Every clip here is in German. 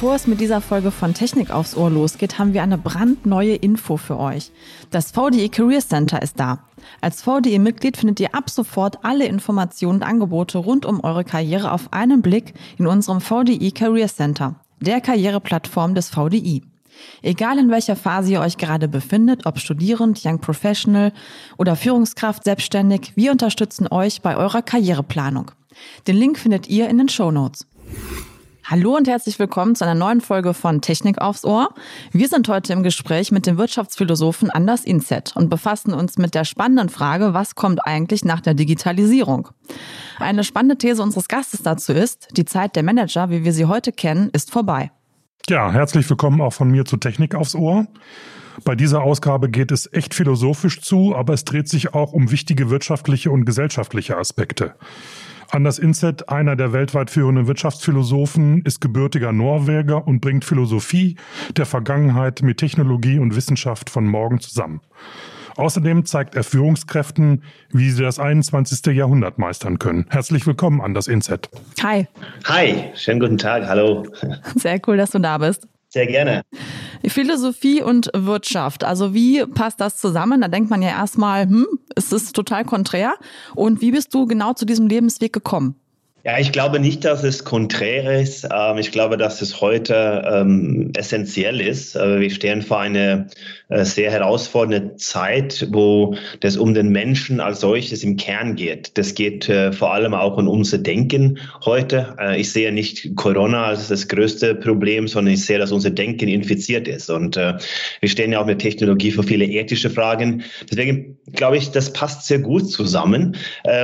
Bevor es mit dieser Folge von Technik aufs Ohr losgeht, haben wir eine brandneue Info für euch. Das VDE Career Center ist da. Als VDE-Mitglied findet ihr ab sofort alle Informationen und Angebote rund um eure Karriere auf einen Blick in unserem VDE Career Center, der Karriereplattform des VDI. Egal in welcher Phase ihr euch gerade befindet, ob Studierend, Young Professional oder Führungskraft selbstständig, wir unterstützen euch bei eurer Karriereplanung. Den Link findet ihr in den Show Notes. Hallo und herzlich willkommen zu einer neuen Folge von Technik aufs Ohr. Wir sind heute im Gespräch mit dem Wirtschaftsphilosophen Anders Inset und befassen uns mit der spannenden Frage, was kommt eigentlich nach der Digitalisierung? Eine spannende These unseres Gastes dazu ist, die Zeit der Manager, wie wir sie heute kennen, ist vorbei. Ja, herzlich willkommen auch von mir zu Technik aufs Ohr. Bei dieser Ausgabe geht es echt philosophisch zu, aber es dreht sich auch um wichtige wirtschaftliche und gesellschaftliche Aspekte. Anders Inset, einer der weltweit führenden Wirtschaftsphilosophen, ist gebürtiger Norweger und bringt Philosophie der Vergangenheit mit Technologie und Wissenschaft von morgen zusammen. Außerdem zeigt er Führungskräften, wie sie das 21. Jahrhundert meistern können. Herzlich willkommen, Anders Inset. Hi. Hi, schönen guten Tag, hallo. Sehr cool, dass du da bist. Sehr gerne. Philosophie und Wirtschaft. Also wie passt das zusammen? Da denkt man ja erstmal, hm, es ist total konträr. Und wie bist du genau zu diesem Lebensweg gekommen? Ja, ich glaube nicht, dass es konträr ist. Ähm, ich glaube, dass es heute ähm, essentiell ist. Äh, wir stehen vor einer äh, sehr herausfordernden Zeit, wo das um den Menschen als solches im Kern geht. Das geht äh, vor allem auch um unser Denken heute. Ich sehe nicht Corona als das größte Problem, sondern ich sehe, dass unser Denken infiziert ist. Und wir stehen ja auch mit Technologie für viele ethische Fragen. Deswegen glaube ich, das passt sehr gut zusammen.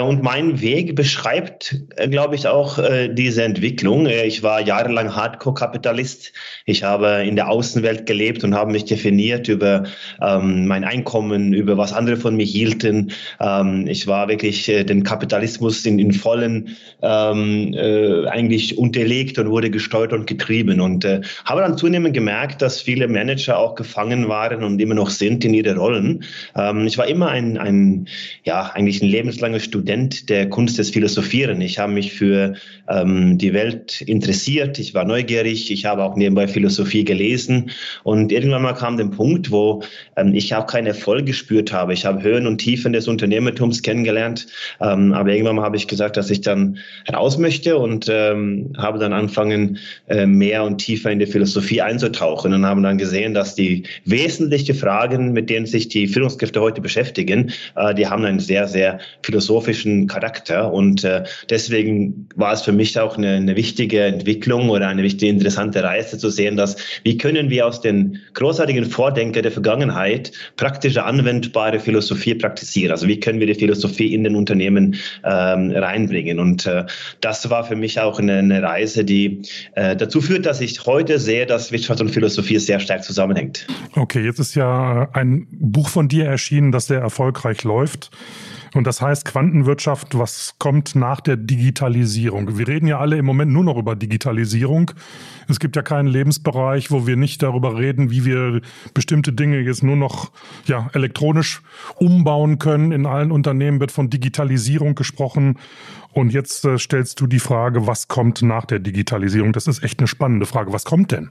Und mein Weg beschreibt, glaube glaube ich, auch äh, diese Entwicklung. Äh, ich war jahrelang Hardcore-Kapitalist. Ich habe in der Außenwelt gelebt und habe mich definiert über ähm, mein Einkommen, über was andere von mir hielten. Ähm, ich war wirklich äh, den Kapitalismus in, in vollen ähm, äh, eigentlich unterlegt und wurde gesteuert und getrieben. Und äh, habe dann zunehmend gemerkt, dass viele Manager auch gefangen waren und immer noch sind in ihre Rollen. Ähm, ich war immer ein, ein, ja, eigentlich ein lebenslanger Student der Kunst des Philosophieren. Ich habe mich für ähm, die Welt interessiert. Ich war neugierig. Ich habe auch nebenbei Philosophie gelesen. Und irgendwann mal kam der Punkt, wo ähm, ich auch keinen Erfolg gespürt habe. Ich habe Höhen und Tiefen des Unternehmertums kennengelernt. Ähm, aber irgendwann mal habe ich gesagt, dass ich dann raus möchte und ähm, habe dann angefangen, äh, mehr und tiefer in die Philosophie einzutauchen und haben dann gesehen, dass die wesentlichen Fragen, mit denen sich die Führungskräfte heute beschäftigen, äh, die haben einen sehr, sehr philosophischen Charakter. Und äh, deswegen war es für mich auch eine, eine wichtige Entwicklung oder eine wichtige, interessante Reise zu sehen, dass wie können wir aus den großartigen Vordenker der Vergangenheit praktische, anwendbare Philosophie praktizieren. Also wie können wir die Philosophie in den Unternehmen ähm, reinbringen. Und äh, das war für mich auch eine, eine Reise, die äh, dazu führt, dass ich heute sehe, dass Wirtschaft und Philosophie sehr stark zusammenhängt. Okay, jetzt ist ja ein Buch von dir erschienen, das sehr erfolgreich läuft. Und das heißt Quantenwirtschaft, was kommt nach der Digitalisierung? Wir reden ja alle im Moment nur noch über Digitalisierung. Es gibt ja keinen Lebensbereich, wo wir nicht darüber reden, wie wir bestimmte Dinge jetzt nur noch ja, elektronisch umbauen können. In allen Unternehmen wird von Digitalisierung gesprochen. Und jetzt äh, stellst du die Frage, was kommt nach der Digitalisierung? Das ist echt eine spannende Frage. Was kommt denn?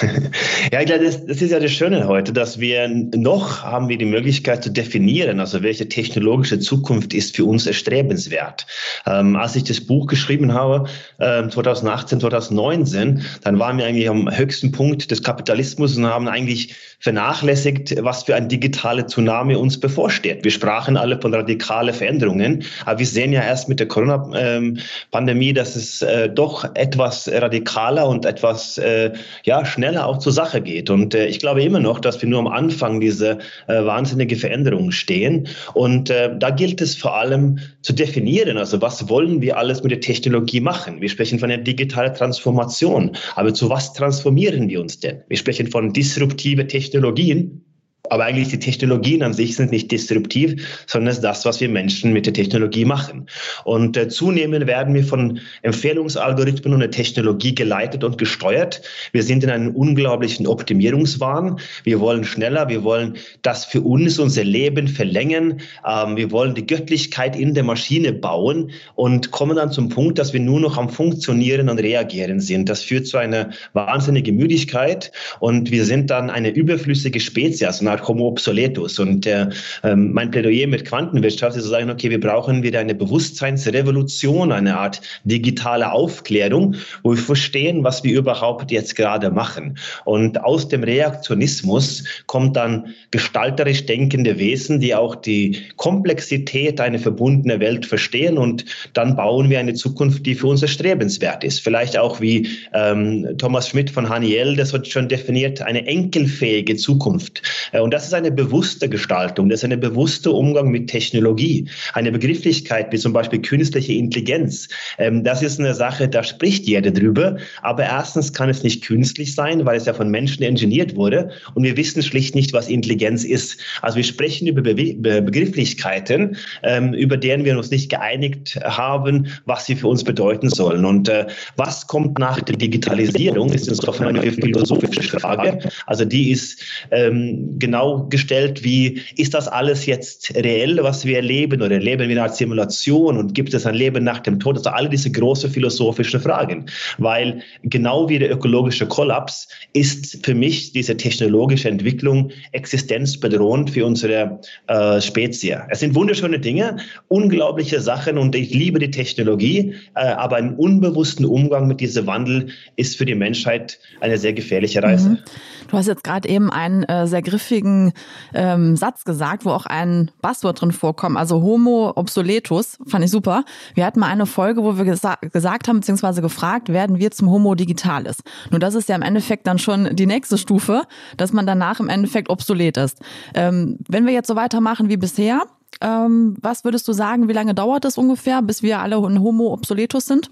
ja, ich glaube, das, ist ja das Schöne heute, dass wir noch haben wir die Möglichkeit zu definieren, also welche technologische Zukunft ist für uns erstrebenswert. Ähm, als ich das Buch geschrieben habe, äh, 2018, 2019, dann waren wir eigentlich am höchsten Punkt des Kapitalismus und haben eigentlich vernachlässigt, was für ein digitale Tsunami uns bevorsteht. Wir sprachen alle von radikale Veränderungen, aber wir sehen ja erst mit der Corona-Pandemie, ähm, dass es äh, doch etwas radikaler und etwas äh, ja, schneller schneller auch zur Sache geht. Und äh, ich glaube immer noch, dass wir nur am Anfang dieser äh, wahnsinnige Veränderungen stehen. Und äh, da gilt es vor allem zu definieren, also was wollen wir alles mit der Technologie machen? Wir sprechen von einer digitalen Transformation. Aber zu was transformieren wir uns denn? Wir sprechen von disruptive Technologien. Aber eigentlich die Technologien an sich sind nicht disruptiv, sondern es ist das, was wir Menschen mit der Technologie machen. Und äh, zunehmend werden wir von Empfehlungsalgorithmen und der Technologie geleitet und gesteuert. Wir sind in einem unglaublichen Optimierungswahn. Wir wollen schneller, wir wollen das für uns, unser Leben verlängern. Ähm, wir wollen die Göttlichkeit in der Maschine bauen und kommen dann zum Punkt, dass wir nur noch am Funktionieren und Reagieren sind. Das führt zu einer wahnsinnigen Müdigkeit und wir sind dann eine überflüssige Spezies, eine Art Homo obsoletus. Und äh, mein Plädoyer mit Quantenwirtschaft ist zu sagen, okay, wir brauchen wieder eine Bewusstseinsrevolution, eine Art digitale Aufklärung, wo wir verstehen, was wir überhaupt jetzt gerade machen. Und aus dem Reaktionismus kommt dann gestalterisch denkende Wesen, die auch die Komplexität einer verbundenen Welt verstehen und dann bauen wir eine Zukunft, die für uns erstrebenswert ist. Vielleicht auch wie ähm, Thomas Schmidt von Haniel das hat schon definiert, eine enkelfähige Zukunft. Äh, und das ist eine bewusste Gestaltung, das ist ein bewusster Umgang mit Technologie. Eine Begrifflichkeit wie zum Beispiel künstliche Intelligenz. Ähm, das ist eine Sache, da spricht jeder drüber. Aber erstens kann es nicht künstlich sein, weil es ja von Menschen ingeniert wurde. Und wir wissen schlicht nicht, was Intelligenz ist. Also wir sprechen über Begrifflichkeiten, ähm, über deren wir uns nicht geeinigt haben, was sie für uns bedeuten sollen. Und äh, was kommt nach der Digitalisierung, ist insofern eine philosophische Frage. Also die ist ähm, genau gestellt, wie ist das alles jetzt reell, was wir erleben oder erleben wir eine Simulation und gibt es ein Leben nach dem Tod? Also alle diese große philosophische Fragen, weil genau wie der ökologische Kollaps ist für mich diese technologische Entwicklung existenzbedrohend für unsere äh, Spezies. Es sind wunderschöne Dinge, unglaubliche Sachen und ich liebe die Technologie, äh, aber einen unbewussten Umgang mit diesem Wandel ist für die Menschheit eine sehr gefährliche Reise. Mhm. Du hast jetzt gerade eben einen äh, sehr griffigen ähm, Satz gesagt, wo auch ein Buzzword drin vorkommt, also Homo obsoletus, fand ich super. Wir hatten mal eine Folge, wo wir gesa gesagt haben, beziehungsweise gefragt, werden wir zum Homo digitalis. Nur das ist ja im Endeffekt dann schon die nächste Stufe, dass man danach im Endeffekt obsolet ist. Ähm, wenn wir jetzt so weitermachen wie bisher, ähm, was würdest du sagen, wie lange dauert es ungefähr, bis wir alle ein Homo obsoletus sind?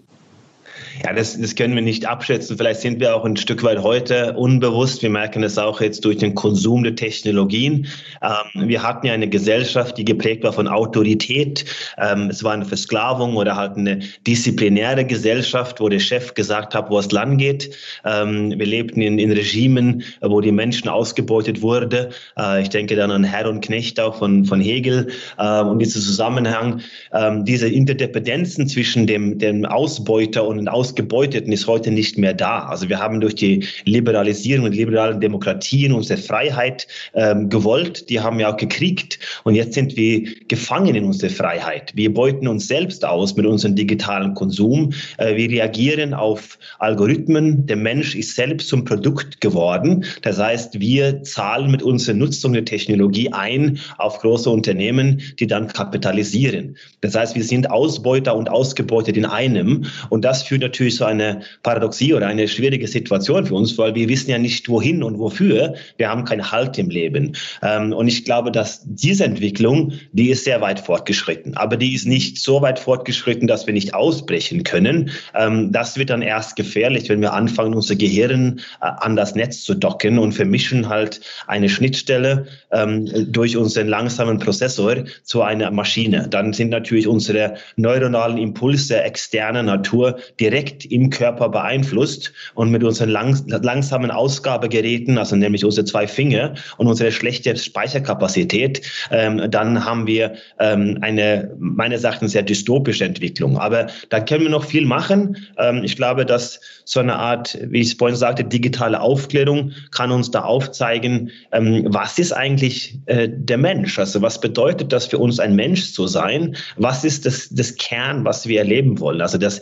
Ja, das, das können wir nicht abschätzen. Vielleicht sind wir auch ein Stück weit heute unbewusst. Wir merken es auch jetzt durch den Konsum der Technologien. Ähm, wir hatten ja eine Gesellschaft, die geprägt war von Autorität. Ähm, es war eine Versklavung oder halt eine disziplinäre Gesellschaft, wo der Chef gesagt hat, wo es lang geht. Ähm, wir lebten in, in Regimen, wo die Menschen ausgebeutet wurden. Äh, ich denke dann an Herr und Knecht auch von, von Hegel. Äh, und dieser Zusammenhang, äh, diese Interdependenzen zwischen dem, dem Ausbeuter und Ausgebeuteten ist heute nicht mehr da. Also wir haben durch die Liberalisierung und liberalen Demokratien unsere Freiheit ähm, gewollt. Die haben ja auch gekriegt. Und jetzt sind wir gefangen in unserer Freiheit. Wir beuten uns selbst aus mit unserem digitalen Konsum. Äh, wir reagieren auf Algorithmen. Der Mensch ist selbst zum Produkt geworden. Das heißt, wir zahlen mit unserer Nutzung der Technologie ein auf große Unternehmen, die dann kapitalisieren. Das heißt, wir sind Ausbeuter und ausgebeutet in einem. Und das führt natürlich so eine Paradoxie oder eine schwierige Situation für uns, weil wir wissen ja nicht wohin und wofür. Wir haben keinen Halt im Leben. Ähm, und ich glaube, dass diese Entwicklung, die ist sehr weit fortgeschritten. Aber die ist nicht so weit fortgeschritten, dass wir nicht ausbrechen können. Ähm, das wird dann erst gefährlich, wenn wir anfangen, unser Gehirn äh, an das Netz zu docken und vermischen halt eine Schnittstelle ähm, durch unseren langsamen Prozessor zu einer Maschine. Dann sind natürlich unsere neuronalen Impulse externer Natur direkt im Körper beeinflusst und mit unseren lang langsamen Ausgabegeräten, also nämlich unsere zwei Finger und unsere schlechte Speicherkapazität, ähm, dann haben wir ähm, eine meines Erachtens sehr dystopische Entwicklung. Aber da können wir noch viel machen. Ähm, ich glaube, dass so eine Art, wie ich es vorhin sagte, digitale Aufklärung kann uns da aufzeigen, ähm, was ist eigentlich äh, der Mensch? Also was bedeutet das für uns, ein Mensch zu sein? Was ist das, das Kern, was wir erleben wollen? Also das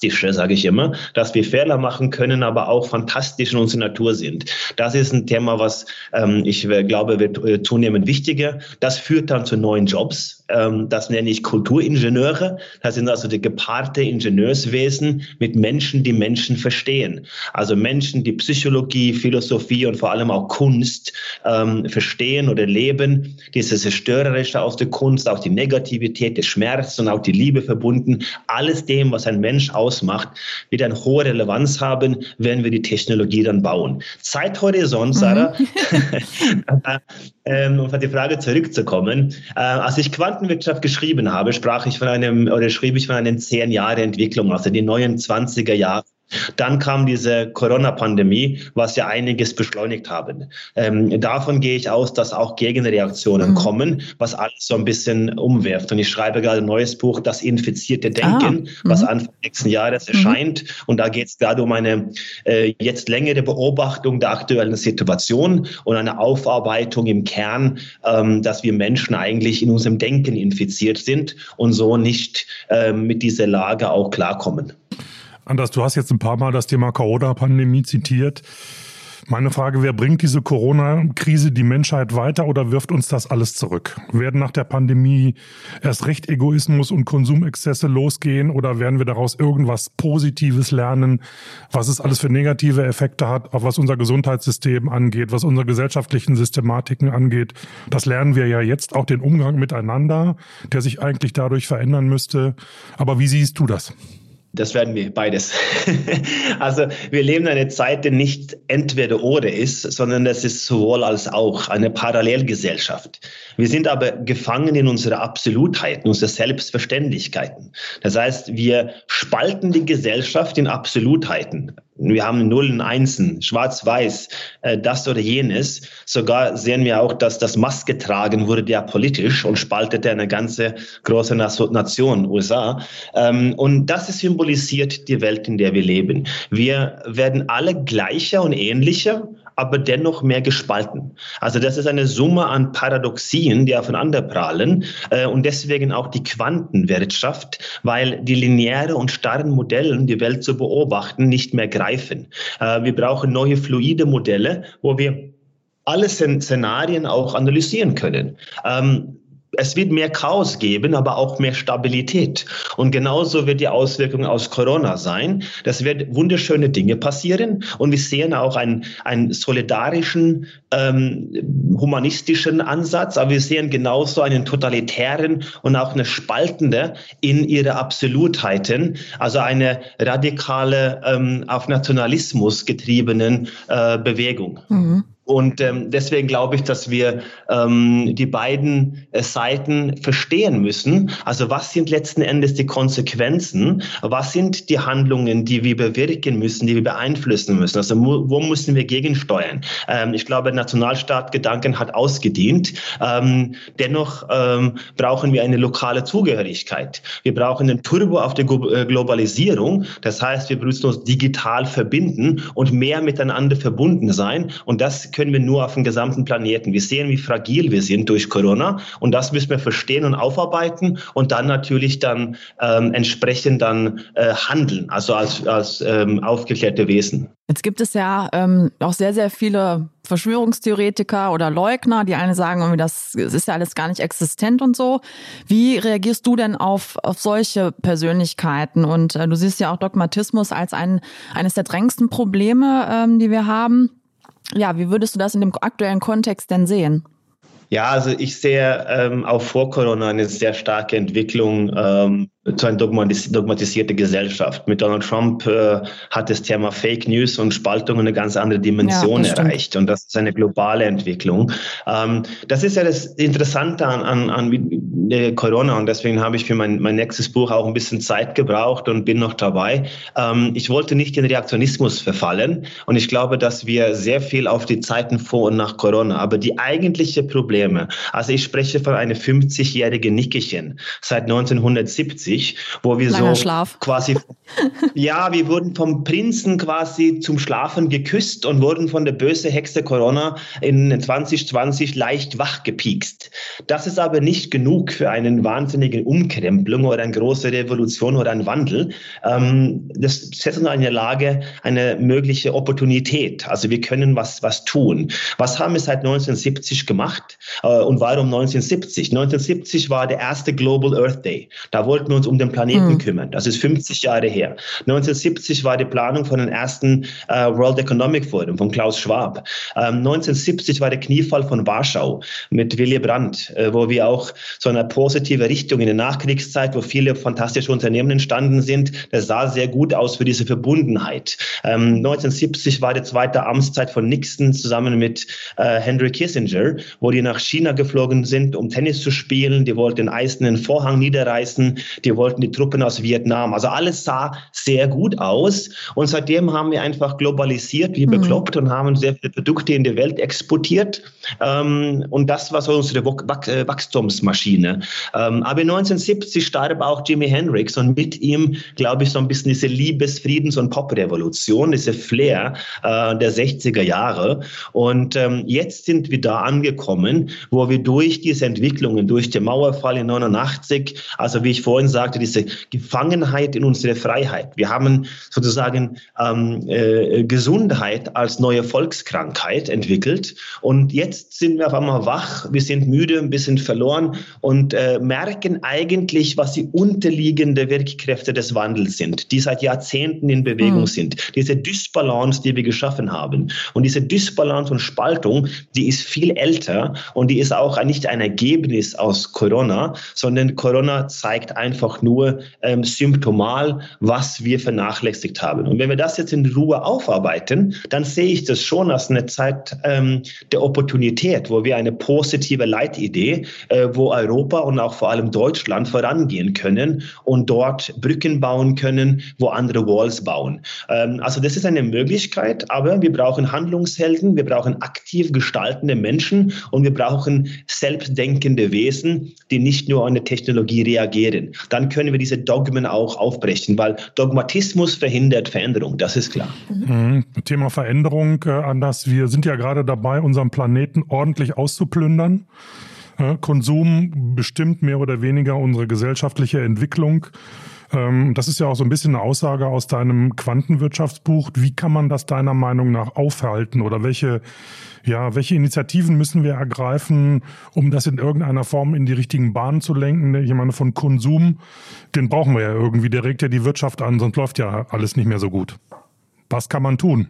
Fantastische, sage ich immer, dass wir Fehler machen können, aber auch fantastisch in unserer Natur sind. Das ist ein Thema, was ähm, ich glaube, wird äh, zunehmend wichtiger. Das führt dann zu neuen Jobs. Ähm, das nenne ich Kulturingenieure. Das sind also die gepaarte Ingenieurswesen mit Menschen, die Menschen verstehen. Also Menschen, die Psychologie, Philosophie und vor allem auch Kunst ähm, verstehen oder leben. Dieses Zerstörerische aus der Kunst, auch die Negativität, der Schmerz und auch die Liebe verbunden. Alles dem, was ein Mensch ausmacht, wird eine hohe Relevanz haben, wenn wir die Technologie dann bauen. Zeithorizont, Sarah, mhm. ähm, um auf die Frage zurückzukommen. Äh, als ich Quantenwirtschaft geschrieben habe, sprach ich von einem oder schrieb ich von einer zehn Jahre Entwicklung, also die neuen 20er Jahre dann kam diese Corona-Pandemie, was ja einiges beschleunigt haben. Ähm, davon gehe ich aus, dass auch Gegenreaktionen mhm. kommen, was alles so ein bisschen umwirft. Und ich schreibe gerade ein neues Buch, Das infizierte Denken, ah. was mhm. Anfang nächsten Jahres mhm. erscheint. Und da geht es gerade um eine äh, jetzt längere Beobachtung der aktuellen Situation und eine Aufarbeitung im Kern, ähm, dass wir Menschen eigentlich in unserem Denken infiziert sind und so nicht äh, mit dieser Lage auch klarkommen. Anders, du hast jetzt ein paar Mal das Thema Corona-Pandemie zitiert. Meine Frage, wer bringt diese Corona-Krise die Menschheit weiter oder wirft uns das alles zurück? Werden nach der Pandemie erst recht Egoismus und Konsumexzesse losgehen oder werden wir daraus irgendwas Positives lernen, was es alles für negative Effekte hat, auch was unser Gesundheitssystem angeht, was unsere gesellschaftlichen Systematiken angeht? Das lernen wir ja jetzt, auch den Umgang miteinander, der sich eigentlich dadurch verändern müsste. Aber wie siehst du das? Das werden wir beides. also wir leben eine Zeit, die nicht entweder oder ist, sondern es ist sowohl als auch eine Parallelgesellschaft. Wir sind aber gefangen in unserer Absolutheit, in unsere Selbstverständlichkeiten. Das heißt, wir spalten die Gesellschaft in Absolutheiten. Wir haben Nullen, Einsen, Schwarz-Weiß, äh, das oder jenes. Sogar sehen wir auch, dass das Maske tragen wurde ja politisch und spaltete eine ganze große Nation, USA. Ähm, und das symbolisiert die Welt, in der wir leben. Wir werden alle gleicher und ähnlicher, aber dennoch mehr gespalten. Also das ist eine Summe an Paradoxien, die aufeinander prallen äh, und deswegen auch die Quantenwirtschaft, weil die lineare und starren Modellen, die Welt zu beobachten, nicht mehr greifen. Äh, wir brauchen neue fluide Modelle, wo wir alle Szenarien auch analysieren können. Ähm, es wird mehr Chaos geben, aber auch mehr Stabilität. Und genauso wird die Auswirkung aus Corona sein. Das wird wunderschöne Dinge passieren. Und wir sehen auch einen, einen solidarischen, ähm, humanistischen Ansatz, aber wir sehen genauso einen totalitären und auch eine spaltende in ihre Absolutheiten, also eine radikale, ähm, auf Nationalismus getriebenen äh, Bewegung. Mhm. Und ähm, deswegen glaube ich, dass wir ähm, die beiden äh, Seiten verstehen müssen. Also was sind letzten Endes die Konsequenzen? Was sind die Handlungen, die wir bewirken müssen, die wir beeinflussen müssen? Also wo, müssen wir gegensteuern? Ähm, ich glaube, Nationalstaatgedanken hat ausgedient. Ähm, dennoch ähm, brauchen wir eine lokale Zugehörigkeit. Wir brauchen einen Turbo auf der äh, Globalisierung. Das heißt, wir müssen uns digital verbinden und mehr miteinander verbunden sein. Und das können wir nur auf dem gesamten Planeten. Wir sehen, wie fragil wir sind durch Corona und das müssen wir verstehen und aufarbeiten und dann natürlich dann ähm, entsprechend dann äh, handeln, also als, als ähm, aufgeklärte Wesen. Jetzt gibt es ja ähm, auch sehr, sehr viele Verschwörungstheoretiker oder Leugner, die eine sagen, irgendwie, das ist ja alles gar nicht existent und so. Wie reagierst du denn auf, auf solche Persönlichkeiten? Und äh, du siehst ja auch Dogmatismus als ein, eines der drängendsten Probleme, ähm, die wir haben. Ja, wie würdest du das in dem aktuellen Kontext denn sehen? Ja, also ich sehe ähm, auch vor Corona eine sehr starke Entwicklung ähm, zu einer dogmatis dogmatisierten Gesellschaft. Mit Donald Trump äh, hat das Thema Fake News und Spaltung eine ganz andere Dimension ja, erreicht. Und das ist eine globale Entwicklung. Ähm, das ist ja das Interessante an, an, an äh, Corona und deswegen habe ich für mein, mein nächstes Buch auch ein bisschen Zeit gebraucht und bin noch dabei. Ähm, ich wollte nicht in Reaktionismus verfallen und ich glaube, dass wir sehr viel auf die Zeiten vor und nach Corona, aber die eigentliche Probleme, also ich spreche von einem 50-jährigen Nickerchen seit 1970, 1970, wo wir Langer so Schlaf. quasi, ja, wir wurden vom Prinzen quasi zum Schlafen geküsst und wurden von der böse Hexe Corona in 2020 leicht wach gepiekst. Das ist aber nicht genug für einen wahnsinnigen Umkrempelung oder eine große Revolution oder einen Wandel. Ähm, das setzt uns in der Lage, eine mögliche Opportunität. Also wir können was, was tun. Was haben wir seit 1970 gemacht? Äh, und warum 1970? 1970 war der erste Global Earth Day. Da wollten wir uns um den Planeten mhm. kümmern. Das ist 50 Jahre her. 1970 war die Planung von dem ersten äh, World Economic Forum von Klaus Schwab. Ähm, 1970 war der Kniefall von Warschau mit Willy Brandt, äh, wo wir auch so eine positive Richtung in der Nachkriegszeit, wo viele fantastische Unternehmen entstanden sind, das sah sehr gut aus für diese Verbundenheit. Ähm, 1970 war die zweite Amtszeit von Nixon zusammen mit äh, Henry Kissinger, wo die nach China geflogen sind, um Tennis zu spielen. Die wollten den eisernen Vorhang niederreißen. Die wollten die Truppen aus Vietnam. Also alles sah sehr gut aus. Und seitdem haben wir einfach globalisiert wie mhm. bekloppt mhm. und haben sehr viele Produkte in die Welt exportiert. Ähm, und das war so unsere äh, Wachstumsmaschine. Ähm, aber 1970 starb auch Jimi Hendrix und mit ihm, glaube ich, so ein bisschen diese Liebes-, Friedens- und Pop-Revolution, diese Flair äh, der 60er Jahre. Und ähm, jetzt sind wir da angekommen, wo wir durch diese Entwicklungen, durch den Mauerfall in 89, also wie ich vorhin sagte, diese Gefangenheit in unsere Freiheit. Wir haben sozusagen ähm, äh, Gesundheit als neue Volkskrankheit entwickelt. Und jetzt sind wir auf einmal wach, wir sind müde, ein bisschen verloren und äh, merken eigentlich, was die unterliegende Wirkkräfte des Wandels sind, die seit Jahrzehnten in Bewegung mhm. sind. Diese Dysbalance, die wir geschaffen haben. Und diese Dysbalance und Spaltung, die ist viel älter und die ist auch nicht ein Ergebnis aus Corona, sondern Corona zeigt einfach nur ähm, symptomal, was wir vernachlässigt haben. Und wenn wir das jetzt in Ruhe aufarbeiten, dann sehe ich das schon als eine Zeit ähm, der Opportunität, wo wir eine positive Leitidee, äh, wo Europa und auch vor allem Deutschland vorangehen können und dort Brücken bauen können, wo andere Walls bauen. Ähm, also das ist eine Möglichkeit, aber wir brauchen Handlungshelden, wir brauchen aktiv gestaltende Menschen und wir brauchen selbstdenkende Wesen, die nicht nur an die Technologie reagieren. Dann können wir diese Dogmen auch aufbrechen, weil Dogmatismus verhindert Veränderung, das ist klar. Mhm. Thema Veränderung, äh, Anders. Wir sind ja gerade dabei, unseren Planeten ordentlich auszuplündern. Konsum bestimmt mehr oder weniger unsere gesellschaftliche Entwicklung. Ähm, das ist ja auch so ein bisschen eine Aussage aus deinem Quantenwirtschaftsbuch. Wie kann man das deiner Meinung nach aufhalten oder welche, ja, welche Initiativen müssen wir ergreifen, um das in irgendeiner Form in die richtigen Bahnen zu lenken? Ich meine, von Konsum, den brauchen wir ja irgendwie, der regt ja die Wirtschaft an, sonst läuft ja alles nicht mehr so gut. Was kann man tun?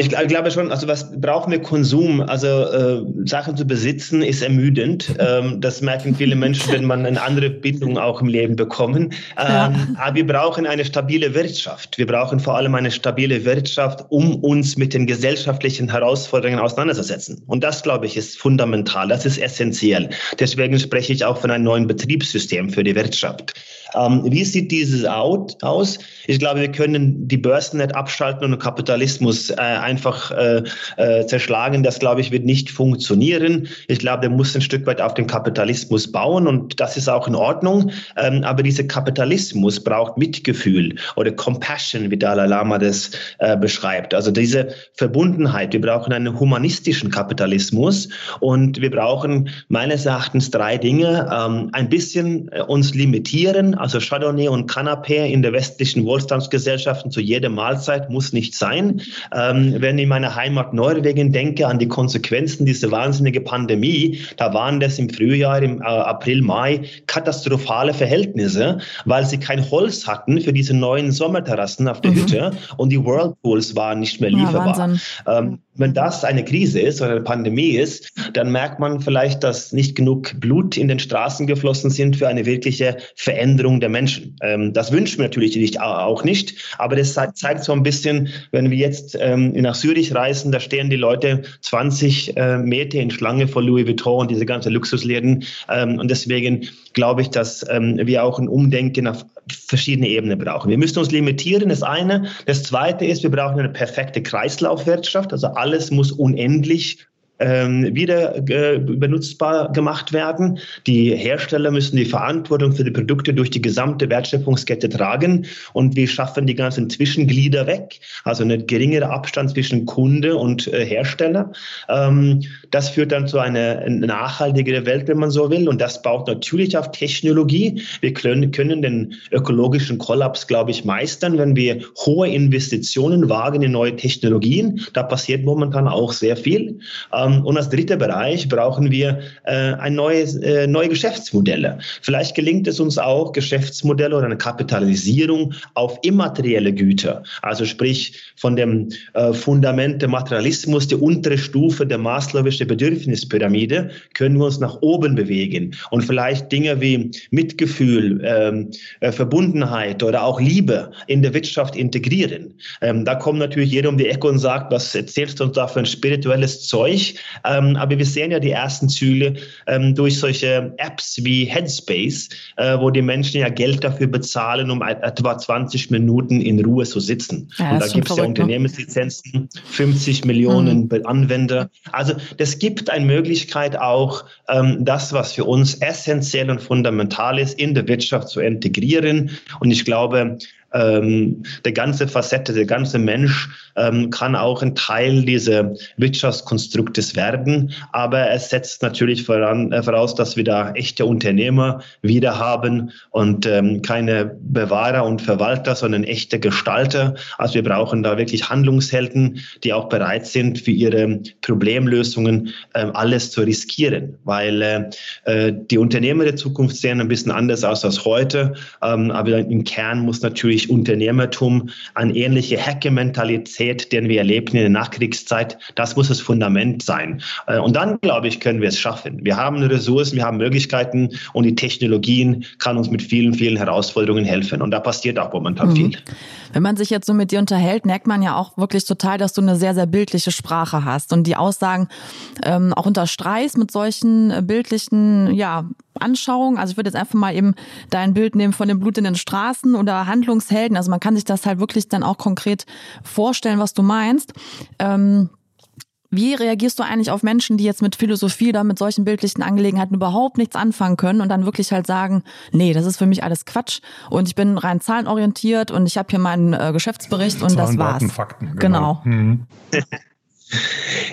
Ich glaube schon, also was brauchen wir Konsum? Also äh, Sachen zu besitzen ist ermüdend. Ähm, das merken viele Menschen, wenn man eine andere Bindung auch im Leben bekommen. Ähm, ja. Aber wir brauchen eine stabile Wirtschaft. Wir brauchen vor allem eine stabile Wirtschaft, um uns mit den gesellschaftlichen Herausforderungen auseinanderzusetzen. Und das, glaube ich, ist fundamental. Das ist essentiell. Deswegen spreche ich auch von einem neuen Betriebssystem für die Wirtschaft. Ähm, wie sieht dieses out aus? Ich glaube, wir können die Börsen nicht abschalten und den Kapitalismus äh, einfach äh, äh, zerschlagen. Das, glaube ich, wird nicht funktionieren. Ich glaube, der muss ein Stück weit auf den Kapitalismus bauen und das ist auch in Ordnung. Ähm, aber dieser Kapitalismus braucht Mitgefühl oder Compassion, wie Dalai Lama das äh, beschreibt. Also diese Verbundenheit. Wir brauchen einen humanistischen Kapitalismus und wir brauchen meines Erachtens drei Dinge. Ähm, ein bisschen äh, uns limitieren, also Chardonnay und Canapé in der westlichen Wohlstandsgesellschaften zu jeder Mahlzeit muss nicht sein. Ähm, wenn ich in meine Heimat Norwegen denke, an die Konsequenzen dieser wahnsinnigen Pandemie, da waren das im Frühjahr, im äh, April, Mai katastrophale Verhältnisse, weil sie kein Holz hatten für diese neuen Sommerterrassen auf der mhm. Hütte und die Whirlpools waren nicht mehr lieferbar. Ja, wenn das eine Krise ist oder eine Pandemie ist, dann merkt man vielleicht, dass nicht genug Blut in den Straßen geflossen sind für eine wirkliche Veränderung der Menschen. Ähm, das wünschen wir natürlich nicht, auch nicht, aber das zeigt so ein bisschen, wenn wir jetzt ähm, nach Zürich reisen, da stehen die Leute 20 äh, Meter in Schlange vor Louis Vuitton und diese ganzen Luxusläden. Ähm, und deswegen glaube ich, dass ähm, wir auch ein Umdenken auf verschiedene Ebenen brauchen. Wir müssen uns limitieren, das eine. Das zweite ist, wir brauchen eine perfekte Kreislaufwirtschaft, also alle alles muss unendlich ähm, wieder äh, benutzbar gemacht werden. Die Hersteller müssen die Verantwortung für die Produkte durch die gesamte Wertschöpfungskette tragen und wir schaffen die ganzen Zwischenglieder weg, also ein geringerer Abstand zwischen Kunde und äh, Hersteller. Ähm, das führt dann zu einer nachhaltigeren Welt, wenn man so will und das baut natürlich auf Technologie. Wir können, können den ökologischen Kollaps, glaube ich, meistern, wenn wir hohe Investitionen wagen in neue Technologien. Da passiert momentan auch sehr viel. Ähm, und als dritter Bereich brauchen wir äh, ein neues, äh, neue Geschäftsmodelle. Vielleicht gelingt es uns auch, Geschäftsmodelle oder eine Kapitalisierung auf immaterielle Güter, also sprich von dem äh, Fundament der Materialismus, die untere Stufe der Maslow'sche Bedürfnispyramide, können wir uns nach oben bewegen und vielleicht Dinge wie Mitgefühl, ähm, äh, Verbundenheit oder auch Liebe in der Wirtschaft integrieren. Ähm, da kommt natürlich jeder um die Ecke und sagt, was erzählst du uns da für ein spirituelles Zeug? Ähm, aber wir sehen ja die ersten Züge ähm, durch solche Apps wie Headspace, äh, wo die Menschen ja Geld dafür bezahlen, um etwa 20 Minuten in Ruhe zu sitzen. Ja, und da gibt es ja ne? Unternehmenslizenzen, 50 Millionen mhm. Anwender. Also das gibt eine Möglichkeit auch, ähm, das, was für uns essentiell und fundamental ist, in der Wirtschaft zu integrieren. Und ich glaube, ähm, der ganze Facette, der ganze Mensch ähm, kann auch ein Teil dieser Wirtschaftskonstruktes werden. Aber es setzt natürlich voran, äh, voraus, dass wir da echte Unternehmer wieder haben und ähm, keine Bewahrer und Verwalter, sondern echte Gestalter. Also wir brauchen da wirklich Handlungshelden, die auch bereit sind, für ihre Problemlösungen äh, alles zu riskieren. Weil äh, äh, die Unternehmer der Zukunft sehen ein bisschen anders aus als heute. Ähm, aber im Kern muss natürlich durch Unternehmertum an ähnliche Hacke-Mentalität, den wir erlebten in der Nachkriegszeit. Das muss das Fundament sein. Äh, und dann, glaube ich, können wir es schaffen. Wir haben Ressourcen, wir haben Möglichkeiten und die Technologien kann uns mit vielen, vielen Herausforderungen helfen. Und da passiert auch momentan mhm. viel. Wenn man sich jetzt so mit dir unterhält, merkt man ja auch wirklich total, dass du eine sehr, sehr bildliche Sprache hast und die Aussagen ähm, auch unterstreichst mit solchen äh, bildlichen, ja, Anschauungen. Also ich würde jetzt einfach mal eben dein Bild nehmen von den blutenden Straßen oder Handlungshelden. Also man kann sich das halt wirklich dann auch konkret vorstellen, was du meinst. Ähm, wie reagierst du eigentlich auf Menschen, die jetzt mit Philosophie oder mit solchen bildlichen Angelegenheiten überhaupt nichts anfangen können und dann wirklich halt sagen, nee, das ist für mich alles Quatsch und ich bin rein zahlenorientiert und ich habe hier meinen äh, Geschäftsbericht und Zahlen, das war's. Daten, Fakten, genau. genau. Mhm.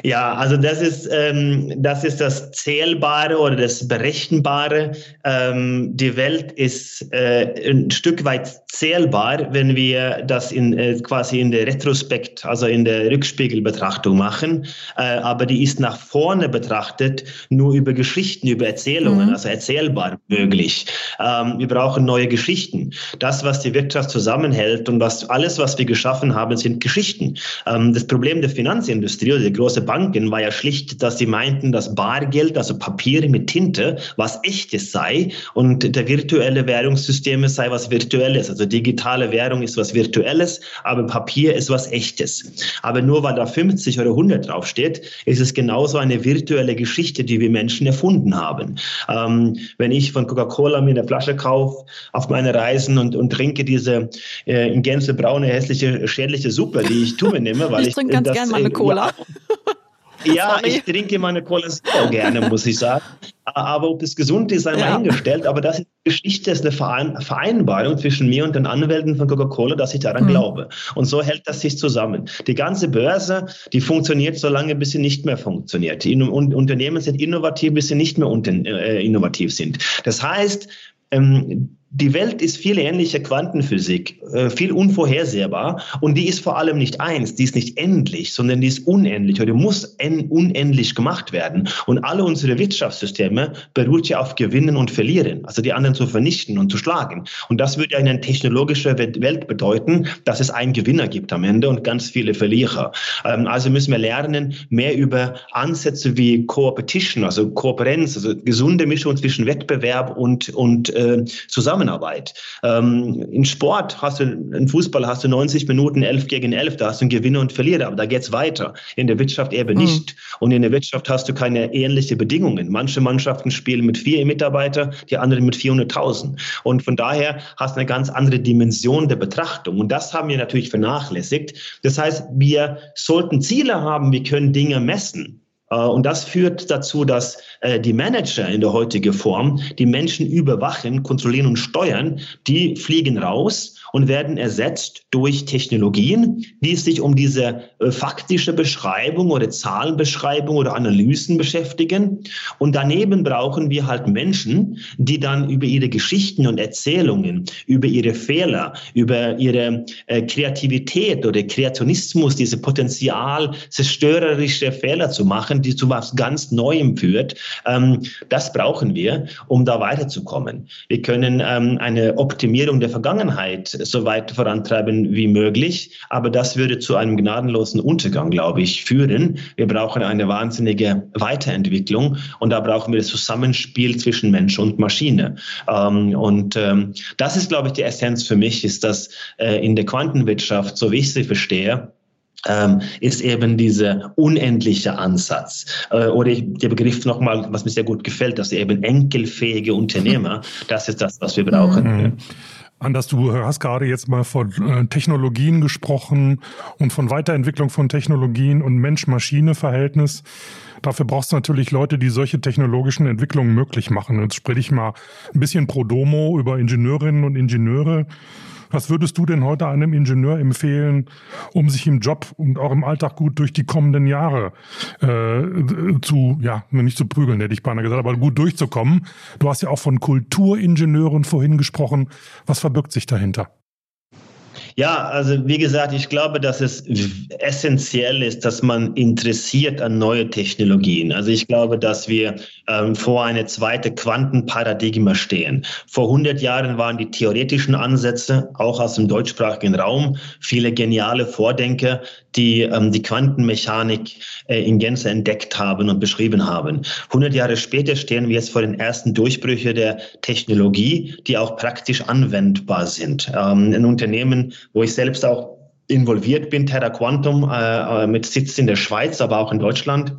Ja, also das ist, ähm, das ist das Zählbare oder das Berechenbare. Ähm, die Welt ist äh, ein Stück weit zählbar, wenn wir das in, äh, quasi in der Retrospekt, also in der Rückspiegelbetrachtung machen. Äh, aber die ist nach vorne betrachtet nur über Geschichten, über Erzählungen, mhm. also erzählbar möglich. Ähm, wir brauchen neue Geschichten. Das, was die Wirtschaft zusammenhält und was alles, was wir geschaffen haben, sind Geschichten. Ähm, das Problem der Finanzindustrie Die großen Banken war ja schlicht, dass sie meinten, dass Bargeld, also Papier mit Tinte, was echtes sei und der virtuelle Währungssysteme sei was virtuelles. Also digitale Währung ist was virtuelles, aber Papier ist was echtes. Aber nur weil da 50 oder 100 draufsteht, ist es genauso eine virtuelle Geschichte, die wir Menschen erfunden haben. Ähm, wenn ich von Coca-Cola mir eine Flasche kaufe auf meine Reisen und, und trinke diese äh, in Gänse braune, hässliche, schädliche Suppe, die ich tue mir nehme, weil ich, ich trinke ganz gerne mal eine Cola. Ja, ich trinke meine Cola sehr gerne, muss ich sagen. Aber ob es gesund ist, einmal ja. hingestellt. Aber das ist Geschichte, ist eine Vereinbarung zwischen mir und den Anwälten von Coca-Cola, dass ich daran mhm. glaube. Und so hält das sich zusammen. Die ganze Börse, die funktioniert so lange, bis sie nicht mehr funktioniert. Die Unternehmen sind innovativ, bis sie nicht mehr äh, innovativ sind. Das heißt, ähm, die Welt ist viel ähnlicher Quantenphysik, äh, viel unvorhersehbar und die ist vor allem nicht eins, die ist nicht endlich, sondern die ist unendlich oder muss unendlich gemacht werden. Und alle unsere Wirtschaftssysteme beruht ja auf Gewinnen und Verlieren, also die anderen zu vernichten und zu schlagen. Und das würde eine technologische Welt bedeuten, dass es einen Gewinner gibt am Ende und ganz viele Verlierer. Ähm, also müssen wir lernen, mehr über Ansätze wie Competition, also Kooperenz, also gesunde Mischung zwischen Wettbewerb und, und äh, Zusammenarbeit Zusammenarbeit. Ähm, in Sport hast du, in Fußball hast du 90 Minuten 11 gegen 11, da hast du einen Gewinner und Verlierer, aber da geht's weiter. In der Wirtschaft eben mhm. nicht. Und in der Wirtschaft hast du keine ähnlichen Bedingungen. Manche Mannschaften spielen mit vier Mitarbeiter, die anderen mit 400.000. Und von daher hast du eine ganz andere Dimension der Betrachtung. Und das haben wir natürlich vernachlässigt. Das heißt, wir sollten Ziele haben, wir können Dinge messen. Äh, und das führt dazu, dass äh, die Manager in der heutigen Form die Menschen überwachen, kontrollieren und steuern. Die fliegen raus und werden ersetzt durch Technologien, die sich um diese äh, faktische Beschreibung oder Zahlenbeschreibung oder Analysen beschäftigen. Und daneben brauchen wir halt Menschen, die dann über ihre Geschichten und Erzählungen, über ihre Fehler, über ihre äh, Kreativität oder Kreationismus, diese Potenzial, zerstörerische Fehler zu machen, die zu was ganz Neuem führt. Ähm, das brauchen wir, um da weiterzukommen. Wir können ähm, eine Optimierung der Vergangenheit so weit vorantreiben wie möglich, aber das würde zu einem gnadenlosen Untergang, glaube ich, führen. Wir brauchen eine wahnsinnige Weiterentwicklung und da brauchen wir das Zusammenspiel zwischen Mensch und Maschine. Ähm, und ähm, das ist, glaube ich, die Essenz für mich, ist, dass äh, in der Quantenwirtschaft, so wie ich sie verstehe, ähm, ist eben dieser unendliche Ansatz. Äh, oder der Begriff nochmal, was mir sehr gut gefällt, dass eben enkelfähige Unternehmer, das ist das, was wir brauchen. Mhm. Anders, du hast gerade jetzt mal von äh, Technologien gesprochen und von Weiterentwicklung von Technologien und Mensch-Maschine-Verhältnis. Dafür brauchst du natürlich Leute, die solche technologischen Entwicklungen möglich machen. Jetzt spreche ich mal ein bisschen pro Domo über Ingenieurinnen und Ingenieure. Was würdest du denn heute einem Ingenieur empfehlen, um sich im Job und auch im Alltag gut durch die kommenden Jahre äh, zu, ja, nicht zu prügeln, hätte ich beinahe gesagt, aber gut durchzukommen? Du hast ja auch von Kulturingenieuren vorhin gesprochen. Was verbirgt sich dahinter? Ja, also wie gesagt, ich glaube, dass es essentiell ist, dass man interessiert an neue Technologien. Also ich glaube, dass wir ähm, vor eine zweite Quantenparadigma stehen. Vor 100 Jahren waren die theoretischen Ansätze auch aus dem deutschsprachigen Raum viele geniale Vordenker, die ähm, die Quantenmechanik äh, in Gänze entdeckt haben und beschrieben haben. 100 Jahre später stehen wir jetzt vor den ersten Durchbrüchen der Technologie, die auch praktisch anwendbar sind. Ähm, ein Unternehmen wo ich selbst auch involviert bin, Terra Quantum, äh, äh, mit Sitz in der Schweiz, aber auch in Deutschland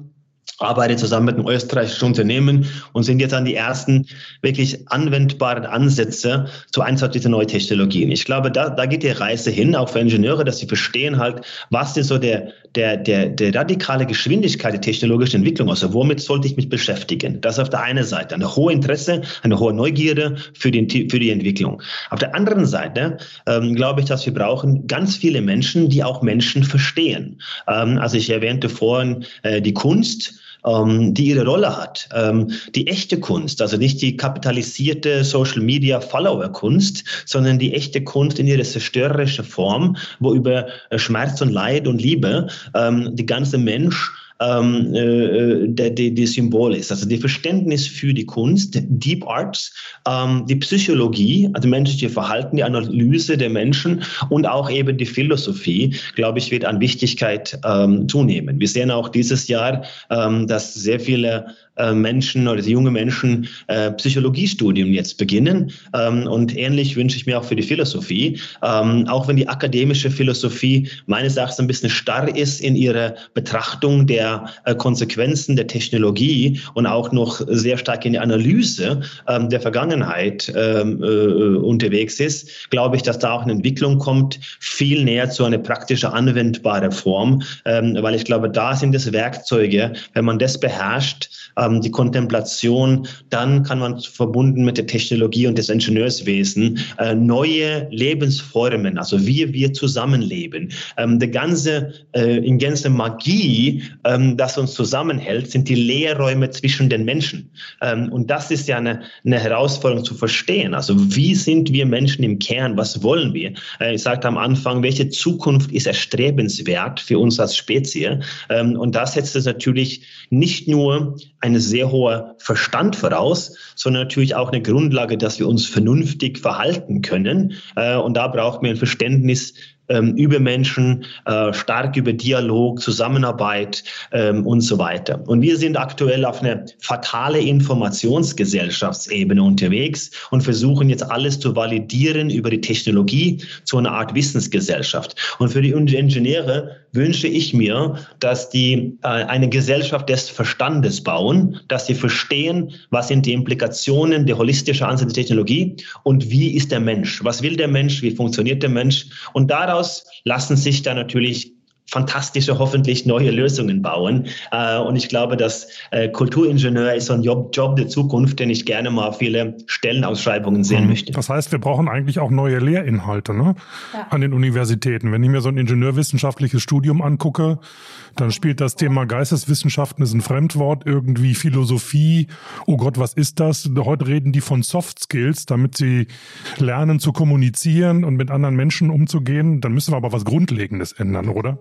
arbeite zusammen mit einem österreichischen Unternehmen und sind jetzt an die ersten wirklich anwendbaren Ansätze zu Einsatz dieser neuen Technologien. Ich glaube, da, da geht die Reise hin, auch für Ingenieure, dass sie verstehen halt, was ist so der, der, der, der radikale Geschwindigkeit der technologischen Entwicklung, also womit sollte ich mich beschäftigen? Das auf der einen Seite, eine hohe Interesse, eine hohe Neugierde für, den, für die Entwicklung. Auf der anderen Seite ähm, glaube ich, dass wir brauchen ganz viele Menschen, die auch Menschen verstehen. Ähm, also ich erwähnte vorhin äh, die Kunst, ähm, die ihre Rolle hat. Ähm, die echte Kunst, also nicht die kapitalisierte Social Media Follower Kunst, sondern die echte Kunst in ihrer zerstörerischen Form, wo über Schmerz und Leid und Liebe ähm, die ganze Mensch ähm, äh, der, der, der Symbol ist. Also die Verständnis für die Kunst, Deep Arts, ähm, die Psychologie, also menschliche Verhalten, die Analyse der Menschen und auch eben die Philosophie, glaube ich, wird an Wichtigkeit ähm, zunehmen. Wir sehen auch dieses Jahr, ähm, dass sehr viele äh, Menschen oder junge Menschen äh, Psychologiestudium jetzt beginnen. Ähm, und ähnlich wünsche ich mir auch für die Philosophie. Ähm, auch wenn die akademische Philosophie meines Erachtens ein bisschen starr ist in ihrer Betrachtung der äh, Konsequenzen der Technologie und auch noch sehr stark in die Analyse ähm, der Vergangenheit ähm, äh, unterwegs ist, glaube ich, dass da auch eine Entwicklung kommt, viel näher zu einer praktischen anwendbaren Form, ähm, weil ich glaube, da sind es Werkzeuge, wenn man das beherrscht, ähm, die Kontemplation, dann kann man verbunden mit der Technologie und des Ingenieurswesen äh, neue Lebensformen, also wie wir zusammenleben. Ähm, der ganze, äh, in ganze Magie, ähm, das uns zusammenhält, sind die Leerräume zwischen den Menschen. Ähm, und das ist ja eine, eine Herausforderung zu verstehen. Also wie sind wir Menschen im Kern? Was wollen wir? Äh, ich sagte am Anfang, welche Zukunft ist erstrebenswert für uns als Spezies? Ähm, und das setzt es natürlich nicht nur eine sehr hoher Verstand voraus, sondern natürlich auch eine Grundlage, dass wir uns vernünftig verhalten können. Äh, und da braucht man ein Verständnis ähm, über Menschen, äh, stark über Dialog, Zusammenarbeit ähm, und so weiter. Und wir sind aktuell auf einer fatale Informationsgesellschaftsebene unterwegs und versuchen jetzt alles zu validieren über die Technologie zu einer Art Wissensgesellschaft. Und für die Ingenieure wünsche ich mir, dass die äh, eine Gesellschaft des Verstandes bauen, dass sie verstehen, was sind die Implikationen der holistischen Ansatz der Technologie und wie ist der Mensch, was will der Mensch, wie funktioniert der Mensch? Und daraus lassen sich dann natürlich fantastische, hoffentlich neue Lösungen bauen. Äh, und ich glaube, dass äh, Kulturingenieur ist so ein Job, Job der Zukunft, den ich gerne mal viele Stellenausschreibungen sehen mhm. möchte. Das heißt, wir brauchen eigentlich auch neue Lehrinhalte ne? Ja. an den Universitäten. Wenn ich mir so ein ingenieurwissenschaftliches Studium angucke, dann spielt das Thema Geisteswissenschaften ist ein Fremdwort, irgendwie Philosophie. Oh Gott, was ist das? Heute reden die von Soft Skills, damit sie lernen zu kommunizieren und mit anderen Menschen umzugehen. Dann müssen wir aber was Grundlegendes ändern, oder?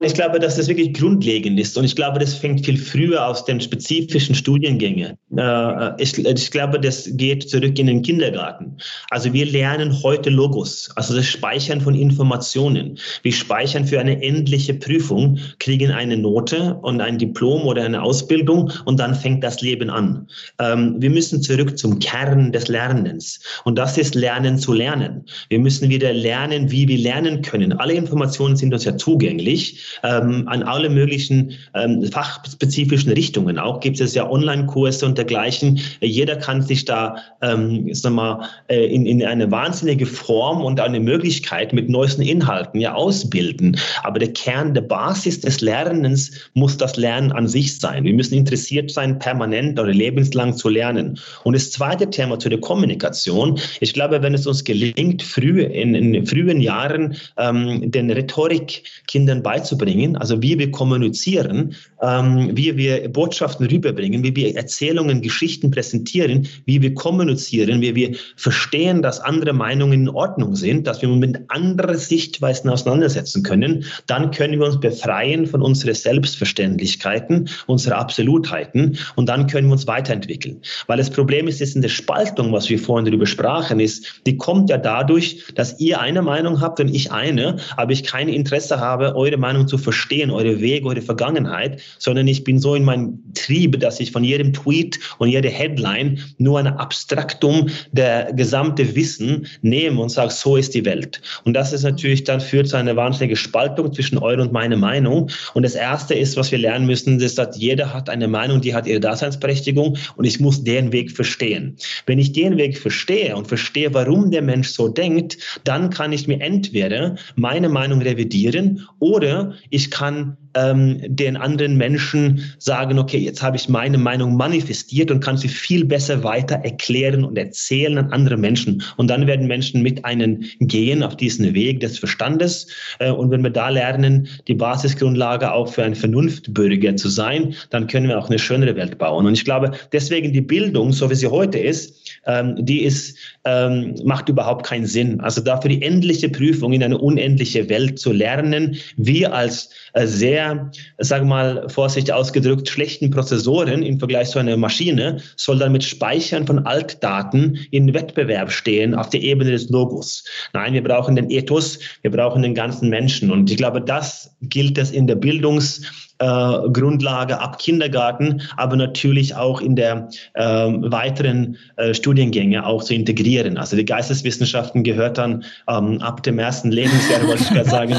Ich glaube, dass das wirklich grundlegend ist und ich glaube, das fängt viel früher aus den spezifischen Studiengängen. Äh, ich, ich, glaube, das geht zurück in den Kindergarten. Also wir lernen heute Logos, also das Speichern von Informationen. Wir speichern für eine endliche Prüfung, kriegen eine Note und ein Diplom oder eine Ausbildung und dann fängt das Leben an. Ähm, wir müssen zurück zum Kern des Lernens und das ist Lernen zu lernen. Wir müssen wieder lernen, wie wir lernen können. Alle Informationen sind uns ja zugänglich ähm, an alle möglichen ähm, fachspezifischen Richtungen. Auch gibt es ja Online-Kurse und dergleichen. Jeder kann sich da ähm, sag mal, äh, in, in eine wahnsinnige Form und eine Möglichkeit mit neuesten Inhalten ja ausbilden. Aber der Kern, der Basis des Lernens muss das Lernen an sich sein. Wir müssen interessiert sein, permanent oder lebenslang zu lernen. Und das zweite Thema zu der Kommunikation. Ich glaube, wenn es uns gelingt, früh in, in frühen Jahren ähm, den Rhetorik Kindern beizubringen, rüberzubringen, also wie wir kommunizieren, ähm, wie wir Botschaften rüberbringen, wie wir Erzählungen, Geschichten präsentieren, wie wir kommunizieren, wie wir verstehen, dass andere Meinungen in Ordnung sind, dass wir mit anderen Sichtweisen auseinandersetzen können, dann können wir uns befreien von unseren Selbstverständlichkeiten, unsere Absolutheiten und dann können wir uns weiterentwickeln. Weil das Problem ist, ist in der Spaltung, was wir vorhin darüber sprachen, ist, die kommt ja dadurch, dass ihr eine Meinung habt und ich eine, aber ich kein Interesse habe, eure Meinung zu verstehen, eure Wege, eure Vergangenheit, sondern ich bin so in meinem Trieb, dass ich von jedem Tweet und jeder Headline nur ein Abstraktum der gesamte Wissen nehme und sage, so ist die Welt. Und das ist natürlich dann führt zu einer wahnsinnigen Spaltung zwischen eure und meine Meinung. Und das erste ist, was wir lernen müssen, ist, dass jeder hat eine Meinung, die hat ihre Daseinsberechtigung und ich muss den Weg verstehen. Wenn ich den Weg verstehe und verstehe, warum der Mensch so denkt, dann kann ich mir entweder meine Meinung revidieren oder ich kann ähm, den anderen Menschen sagen, okay, jetzt habe ich meine Meinung manifestiert und kann sie viel besser weiter erklären und erzählen an andere Menschen. Und dann werden Menschen mit einem gehen auf diesen Weg des Verstandes. Äh, und wenn wir da lernen, die Basisgrundlage auch für einen Vernunftbürger zu sein, dann können wir auch eine schönere Welt bauen. Und ich glaube, deswegen die Bildung, so wie sie heute ist, ähm, die ist, ähm, macht überhaupt keinen Sinn. Also dafür die endliche Prüfung in eine unendliche Welt zu lernen, wir als äh, sehr, sage mal, vorsichtig ausgedrückt, schlechten Prozessoren im Vergleich zu einer Maschine soll dann mit Speichern von Altdaten in Wettbewerb stehen auf der Ebene des Logos. Nein, wir brauchen den Ethos, wir brauchen den ganzen Menschen. Und ich glaube, das gilt es in der Bildungs- äh, Grundlage ab Kindergarten, aber natürlich auch in der äh, weiteren äh, Studiengänge auch zu integrieren. Also die Geisteswissenschaften gehört dann ähm, ab dem ersten Lebensjahr, wollte ich gerade sagen,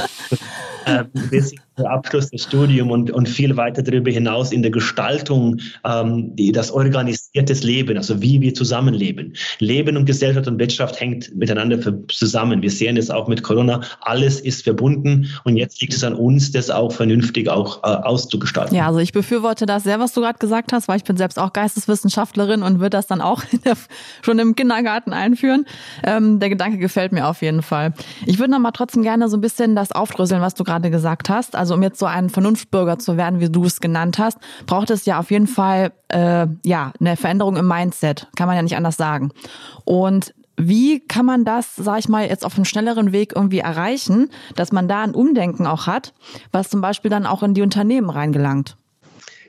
äh, bis der Abschluss des Studiums und, und viel weiter darüber hinaus in der Gestaltung, ähm, die, das organisiertes Leben, also wie wir zusammenleben. Leben und Gesellschaft und Wirtschaft hängt miteinander zusammen. Wir sehen es auch mit Corona. Alles ist verbunden und jetzt liegt es an uns, das auch vernünftig auch äh, auszugestalten. Ja, also ich befürworte das sehr, was du gerade gesagt hast, weil ich bin selbst auch Geisteswissenschaftlerin und würde das dann auch der, schon im Kindergarten einführen. Ähm, der Gedanke gefällt mir auf jeden Fall. Ich würde noch mal trotzdem gerne so ein bisschen das aufdröseln, was du gerade gesagt hast. Also um jetzt so ein Vernunftbürger zu werden, wie du es genannt hast, braucht es ja auf jeden Fall äh, ja eine Veränderung im Mindset. Kann man ja nicht anders sagen. Und wie kann man das, sag ich mal, jetzt auf einem schnelleren Weg irgendwie erreichen, dass man da ein Umdenken auch hat, was zum Beispiel dann auch in die Unternehmen reingelangt?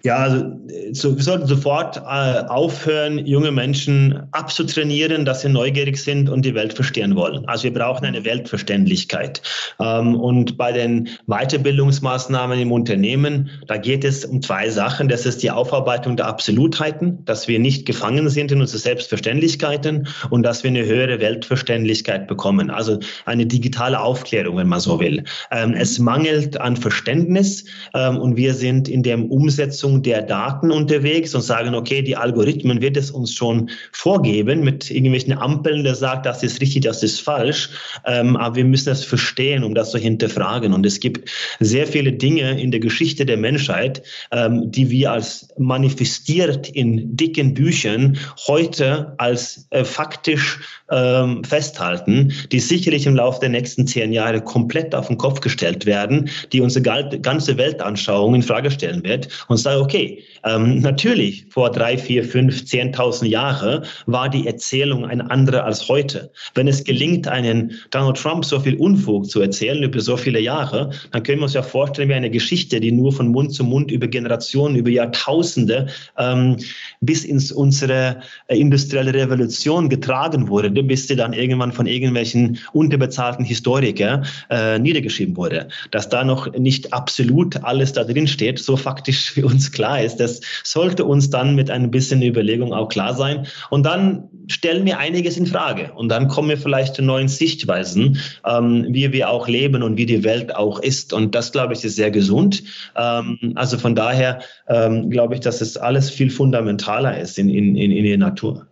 Ja, also so, wir sollten sofort äh, aufhören, junge Menschen abzutrainieren, dass sie neugierig sind und die Welt verstehen wollen. Also wir brauchen eine Weltverständlichkeit. Ähm, und bei den Weiterbildungsmaßnahmen im Unternehmen, da geht es um zwei Sachen. Das ist die Aufarbeitung der Absolutheiten, dass wir nicht gefangen sind in unsere Selbstverständlichkeiten und dass wir eine höhere Weltverständlichkeit bekommen. Also eine digitale Aufklärung, wenn man so will. Ähm, es mangelt an Verständnis ähm, und wir sind in der Umsetzung Umsetzung der Daten unterwegs und sagen, okay, die Algorithmen wird es uns schon vorgeben mit irgendwelchen Ampeln, der sagt, das ist richtig, das ist falsch. Ähm, aber wir müssen das verstehen, um das zu hinterfragen. Und es gibt sehr viele Dinge in der Geschichte der Menschheit, ähm, die wir als manifestiert in dicken Büchern heute als äh, faktisch ähm, festhalten, die sicherlich im Laufe der nächsten zehn Jahre komplett auf den Kopf gestellt werden, die unsere ganze Weltanschauung in Frage stellen wird. Und sage, sage, okay, ähm, natürlich vor drei, vier, fünf, zehntausend Jahre war die Erzählung eine andere als heute. Wenn es gelingt, einen Donald Trump so viel Unfug zu erzählen über so viele Jahre, dann können wir uns ja vorstellen, wie eine Geschichte, die nur von Mund zu Mund über Generationen, über Jahrtausende ähm, bis ins unsere äh, industrielle Revolution getragen wurde, bis sie dann irgendwann von irgendwelchen unterbezahlten Historikern äh, niedergeschrieben wurde. Dass da noch nicht absolut alles da drin steht, so faktisch für uns klar ist, das sollte uns dann mit ein bisschen Überlegung auch klar sein. Und dann stellen wir einiges in Frage. Und dann kommen wir vielleicht zu neuen Sichtweisen, ähm, wie wir auch leben und wie die Welt auch ist. Und das, glaube ich, ist sehr gesund. Ähm, also von daher ähm, glaube ich, dass es alles viel fundamentaler ist in, in, in, in der Natur.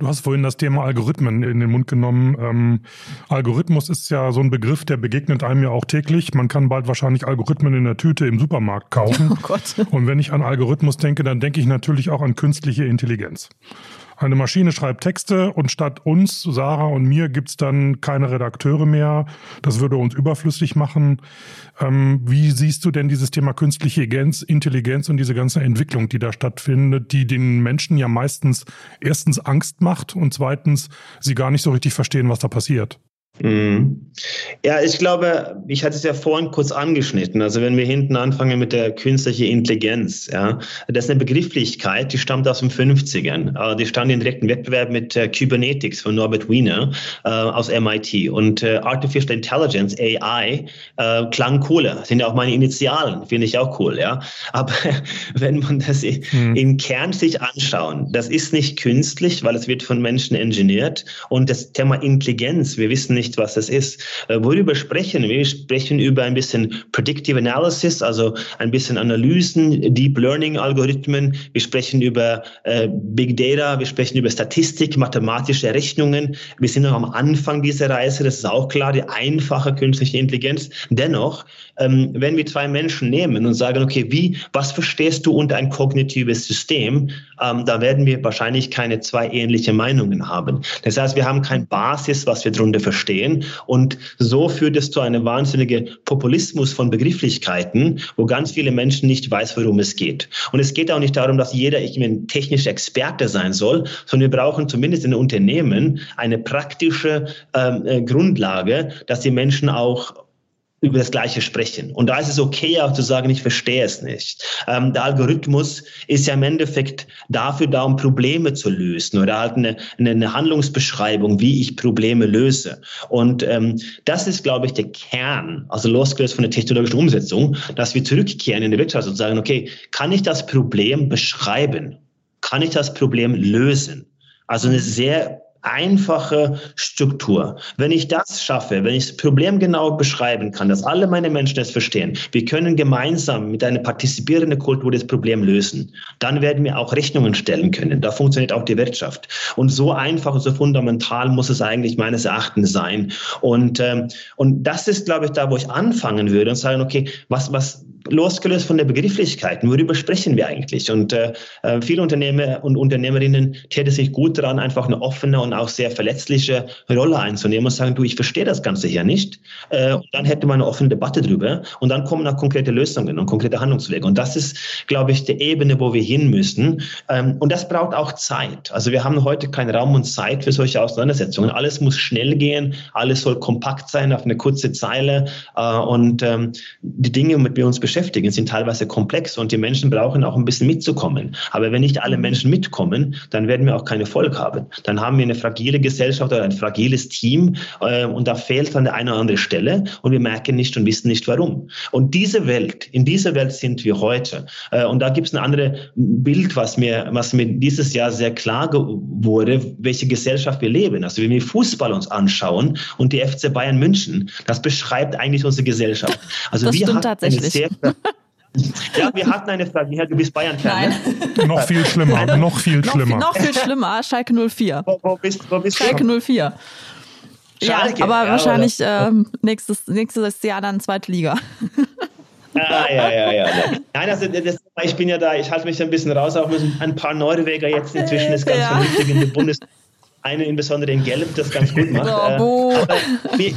Du hast vorhin das Thema Algorithmen in den Mund genommen. Ähm, Algorithmus ist ja so ein Begriff, der begegnet einem ja auch täglich. Man kann bald wahrscheinlich Algorithmen in der Tüte im Supermarkt kaufen. Oh Gott. Und wenn ich an Algorithmus denke, dann denke ich natürlich auch an künstliche Intelligenz. Eine Maschine schreibt Texte und statt uns, Sarah und mir, gibt's dann keine Redakteure mehr. Das würde uns überflüssig machen. Ähm, wie siehst du denn dieses Thema künstliche Intelligenz und diese ganze Entwicklung, die da stattfindet, die den Menschen ja meistens erstens Angst macht und zweitens sie gar nicht so richtig verstehen, was da passiert? Mhm. Ja, ich glaube, ich hatte es ja vorhin kurz angeschnitten. Also wenn wir hinten anfangen mit der künstlichen Intelligenz, ja, das ist eine Begrifflichkeit, die stammt aus den 50ern. Äh, die stand in direkten Wettbewerb mit äh, Kybernetics von Norbert Wiener äh, aus MIT. Und äh, Artificial Intelligence, AI, äh, klang cooler. Sind ja auch meine Initialen, finde ich auch cool, ja. Aber wenn man das mhm. im Kern sich anschauen, das ist nicht künstlich, weil es wird von Menschen ingeniert. Und das Thema Intelligenz, wir wissen nicht, nicht, was das ist. Äh, worüber sprechen wir? Wir sprechen über ein bisschen Predictive Analysis, also ein bisschen Analysen, Deep Learning Algorithmen. Wir sprechen über äh, Big Data, wir sprechen über Statistik, mathematische Rechnungen. Wir sind noch am Anfang dieser Reise, das ist auch klar, die einfache künstliche Intelligenz. Dennoch, ähm, wenn wir zwei Menschen nehmen und sagen, okay, wie, was verstehst du unter ein kognitives System, ähm, da werden wir wahrscheinlich keine zwei ähnliche Meinungen haben. Das heißt, wir haben kein Basis, was wir darunter verstehen. Und so führt es zu einem wahnsinnigen Populismus von Begrifflichkeiten, wo ganz viele Menschen nicht weiß, worum es geht. Und es geht auch nicht darum, dass jeder mein, technischer Experte sein soll, sondern wir brauchen zumindest in Unternehmen eine praktische ähm, äh, Grundlage, dass die Menschen auch über das Gleiche sprechen. Und da ist es okay auch zu sagen, ich verstehe es nicht. Ähm, der Algorithmus ist ja im Endeffekt dafür da, um Probleme zu lösen oder halt eine, eine Handlungsbeschreibung, wie ich Probleme löse. Und ähm, das ist, glaube ich, der Kern, also losgelöst von der technologischen Umsetzung, dass wir zurückkehren in die Wirtschaft und sagen, okay, kann ich das Problem beschreiben? Kann ich das Problem lösen? Also eine sehr einfache Struktur. Wenn ich das schaffe, wenn ich das Problem genau beschreiben kann, dass alle meine Menschen es verstehen, wir können gemeinsam mit einer partizipierenden Kultur das Problem lösen, dann werden wir auch Rechnungen stellen können. Da funktioniert auch die Wirtschaft. Und so einfach so fundamental muss es eigentlich meines Erachtens sein. Und, ähm, und das ist, glaube ich, da, wo ich anfangen würde und sagen, okay, was, was, losgelöst von der Begrifflichkeiten, worüber sprechen wir eigentlich? Und äh, äh, viele Unternehmer und Unternehmerinnen täten sich gut daran, einfach eine offene und auch sehr verletzliche Rolle einzunehmen und sagen, du, ich verstehe das Ganze hier nicht. Äh, und dann hätte man eine offene Debatte drüber und dann kommen auch konkrete Lösungen und konkrete Handlungswege. Und das ist, glaube ich, die Ebene, wo wir hin müssen. Ähm, und das braucht auch Zeit. Also wir haben heute keinen Raum und Zeit für solche Auseinandersetzungen. Alles muss schnell gehen, alles soll kompakt sein auf eine kurze Zeile. Äh, und ähm, die Dinge, mit denen wir uns beschäftigen, beschäftigen, sind teilweise komplex und die Menschen brauchen auch ein bisschen mitzukommen. Aber wenn nicht alle Menschen mitkommen, dann werden wir auch keinen Erfolg haben. Dann haben wir eine fragile Gesellschaft oder ein fragiles Team äh, und da fehlt an der einen oder anderen Stelle und wir merken nicht und wissen nicht warum. Und diese Welt, in dieser Welt sind wir heute. Äh, und da gibt es ein anderes Bild, was mir, was mir dieses Jahr sehr klar wurde, welche Gesellschaft wir leben. Also wenn wir Fußball uns anschauen und die FC Bayern München, das beschreibt eigentlich unsere Gesellschaft. Also das wir haben eine sehr ja, wir hatten eine Frage, Herr, du bist Bayern-Fan. Ne? noch viel schlimmer, noch viel schlimmer. Noch, viel schlimmer, Schalke 04. Wo, wo bist, wo bist Schalke 04. Schalke, ja, aber ja, wahrscheinlich äh, nächstes, nächstes Jahr dann zweite Liga. Ah, ja, ja, ja. Nein, also das, ich bin ja da, ich halte mich ein bisschen raus, auch mit ein paar Norweger jetzt inzwischen ist ganz ja. vernünftig in der Bundes eine insbesondere in Gelb das ganz gut macht. Oh, äh, aber wir,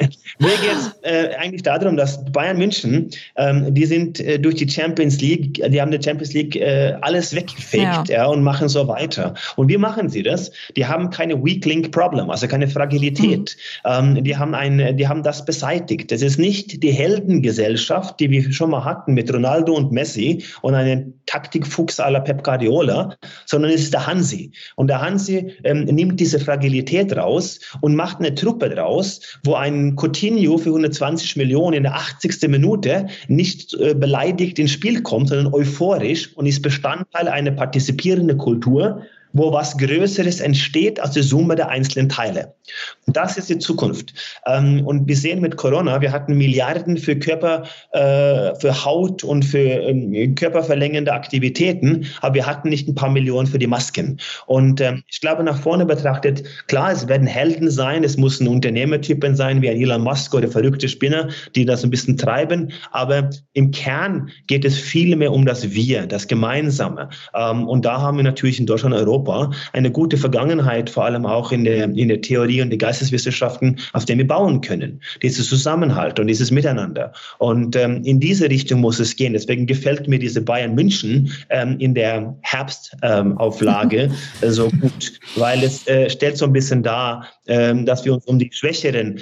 Mir geht es äh, eigentlich darum, dass Bayern München, ähm, die sind äh, durch die Champions League, die haben die Champions League äh, alles weggefegt ja. ja. und machen so weiter. Und wie machen sie das? Die haben keine Weak Link Problem, also keine Fragilität. Mhm. Ähm, die, haben ein, die haben das beseitigt. Das ist nicht die Heldengesellschaft, die wir schon mal hatten mit Ronaldo und Messi und einen Taktikfuchs à la Pep Guardiola, sondern es ist der Hansi. Und der Hansi ähm, nimmt diese Fragilität raus und macht eine Truppe draus, wo ein Coutinho Coutinho für 120 Millionen in der 80. Minute nicht äh, beleidigt ins Spiel kommt, sondern euphorisch und ist Bestandteil einer partizipierenden Kultur, wo was Größeres entsteht als die Summe der einzelnen Teile. Und das ist die Zukunft. Ähm, und wir sehen mit Corona, wir hatten Milliarden für Körper, äh, für Haut und für ähm, körperverlängernde Aktivitäten, aber wir hatten nicht ein paar Millionen für die Masken. Und ähm, ich glaube, nach vorne betrachtet, klar, es werden Helden sein, es müssen Unternehmertypen sein, wie Elon Musk oder verrückte Spinner, die das ein bisschen treiben, aber im Kern geht es viel mehr um das Wir, das Gemeinsame. und da haben wir natürlich in Deutschland und Europa Europa eine gute Vergangenheit, vor allem auch in der, in der Theorie und den Geisteswissenschaften, auf denen wir bauen können. Dieses Zusammenhalt und dieses Miteinander. Und ähm, in diese Richtung muss es gehen. Deswegen gefällt mir diese Bayern München ähm, in der Herbstauflage ähm, äh, so gut, weil es äh, stellt so ein bisschen dar, ähm, dass wir uns um die schwächeren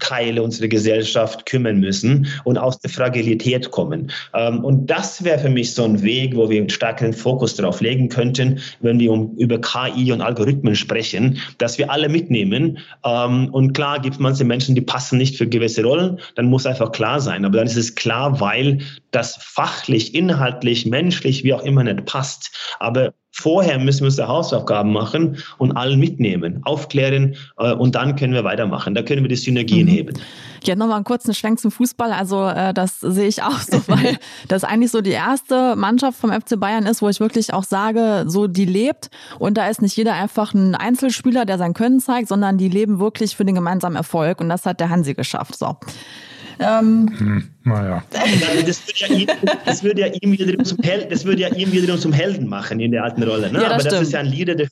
Teile unserer Gesellschaft kümmern müssen und aus der Fragilität kommen. Ähm, und das wäre für mich so ein Weg, wo wir einen stärkeren Fokus darauf legen könnten, wenn wir um, über KI und Algorithmen sprechen, dass wir alle mitnehmen. Ähm, und klar gibt es manche Menschen, die passen nicht für gewisse Rollen, dann muss einfach klar sein. Aber dann ist es klar, weil das fachlich, inhaltlich, menschlich, wie auch immer nicht passt. Aber Vorher müssen wir unsere Hausaufgaben machen und allen mitnehmen, aufklären äh, und dann können wir weitermachen. Da können wir die Synergien mhm. heben. Ja, nochmal einen kurzen Schwenk zum Fußball. Also äh, das sehe ich auch so, weil das eigentlich so die erste Mannschaft vom FC Bayern ist, wo ich wirklich auch sage, so die lebt. Und da ist nicht jeder einfach ein Einzelspieler, der sein Können zeigt, sondern die leben wirklich für den gemeinsamen Erfolg. Und das hat der Hansi geschafft. So. Ähm, hm, naja. Das würde ja, ihm, das würde ja ihm wiederum zum Helden, das würde ja ihm wiederum zum Helden machen in der alten Rolle. Ne? Ja, das Aber stimmt. das ist ja ein Leader, der,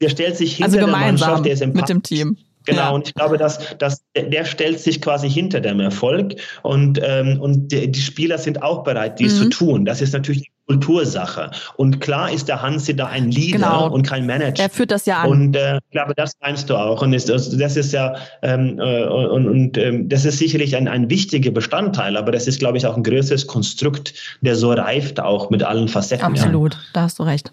der stellt sich also hinter also der Mannschaft, der ist mit dem Team. Genau, ja. und ich glaube, dass, dass der stellt sich quasi hinter dem Erfolg und, ähm, und die, die Spieler sind auch bereit, dies mhm. zu tun. Das ist natürlich Kultursache. Und klar ist der Hansi da ein Leader genau. und kein Manager. Er führt das ja an. Und äh, ich glaube, das meinst du auch. Und ist, das ist ja, ähm, äh, und, und ähm, das ist sicherlich ein, ein wichtiger Bestandteil, aber das ist, glaube ich, auch ein größeres Konstrukt, der so reift auch mit allen Facetten. Absolut, ja. da hast du recht.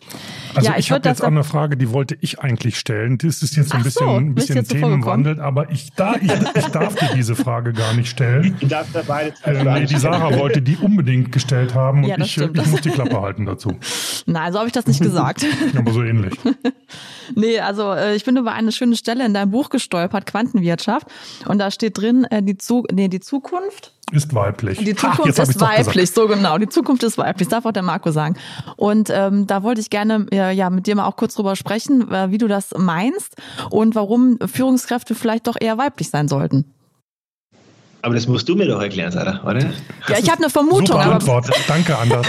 Also ja, ich, ich habe jetzt auch eine Frage, die wollte ich eigentlich stellen. Das ist jetzt ein bisschen, so, ein bisschen Themenwandel, aber ich, da, ich, ich darf dir diese Frage gar nicht stellen. Ich darf da beide äh, nee, die Sarah wollte die unbedingt gestellt haben und ja, ich, ich muss die Klappe Klappe halten dazu. Nein, so habe ich das nicht gesagt. Aber so ähnlich. nee, also äh, ich bin über eine schöne Stelle in deinem Buch gestolpert, Quantenwirtschaft. Und da steht drin, äh, die, Zu nee, die Zukunft ist weiblich. Die Zukunft Ach, ist weiblich, so genau. Die Zukunft ist weiblich, darf auch der Marco sagen. Und ähm, da wollte ich gerne äh, ja mit dir mal auch kurz drüber sprechen, äh, wie du das meinst und warum Führungskräfte vielleicht doch eher weiblich sein sollten. Aber das musst du mir doch erklären, Sarah, oder? Ja, ich habe eine Vermutung. Super Antwort. Danke, Anders.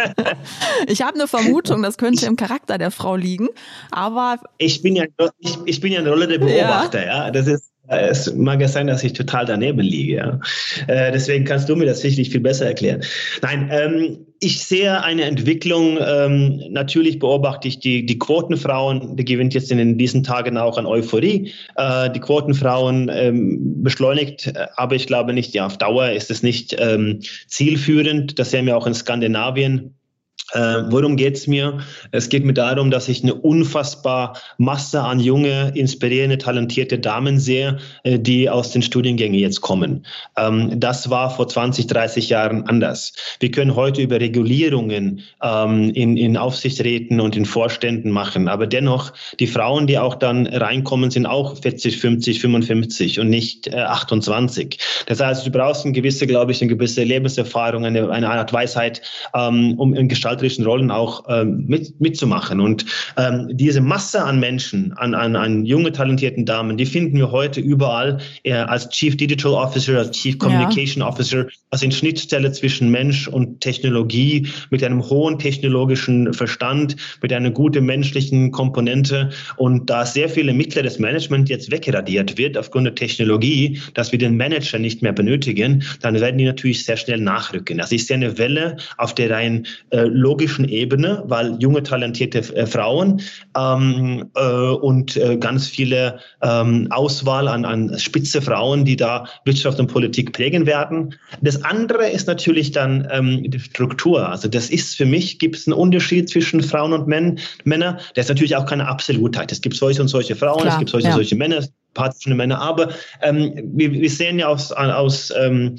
ich habe eine Vermutung, das könnte im Charakter der Frau liegen. Aber ich bin ja, ich, ich bin ja eine Rolle der Beobachter, ja. ja. Das ist es mag ja sein, dass ich total daneben liege. Ja. Äh, deswegen kannst du mir das sicherlich viel besser erklären. Nein, ähm, ich sehe eine Entwicklung. Ähm, natürlich beobachte ich die, die Quotenfrauen, die gewinnt jetzt in diesen Tagen auch an Euphorie. Äh, die Quotenfrauen ähm, beschleunigt, aber ich glaube nicht, ja, auf Dauer ist es nicht ähm, zielführend. Das sehen wir auch in Skandinavien äh, worum geht's mir? Es geht mir darum, dass ich eine unfassbar Masse an junge, inspirierende, talentierte Damen sehe, äh, die aus den Studiengängen jetzt kommen. Ähm, das war vor 20, 30 Jahren anders. Wir können heute über Regulierungen ähm, in, in Aufsichtsräten und in Vorständen machen, aber dennoch, die Frauen, die auch dann reinkommen, sind auch 40, 50, 55 und nicht äh, 28. Das heißt, du brauchst eine gewisse, glaube ich, eine gewisse Lebenserfahrung, eine, eine Art Weisheit, ähm, um in Gestalt gestalterischen Rollen auch ähm, mit, mitzumachen. Und ähm, diese Masse an Menschen, an, an, an junge, talentierten Damen, die finden wir heute überall äh, als Chief Digital Officer, als Chief Communication ja. Officer, also in Schnittstelle zwischen Mensch und Technologie, mit einem hohen technologischen Verstand, mit einer guten menschlichen Komponente. Und da sehr viele Mitglieder des Management jetzt wegradiert wird aufgrund der Technologie, dass wir den Manager nicht mehr benötigen, dann werden die natürlich sehr schnell nachrücken. Das ist ja eine Welle auf der rein äh, logischen Ebene, weil junge, talentierte äh, Frauen ähm, äh, und äh, ganz viele ähm, Auswahl an, an spitze Frauen, die da Wirtschaft und Politik prägen werden. Das andere ist natürlich dann ähm, die Struktur. Also das ist für mich, gibt es einen Unterschied zwischen Frauen und Män Männer. Das ist natürlich auch keine Absolutheit. Es gibt solche und solche Frauen, Klar, es gibt solche ja. und solche Männer, partischen Männer. Aber ähm, wir, wir sehen ja aus, aus ähm,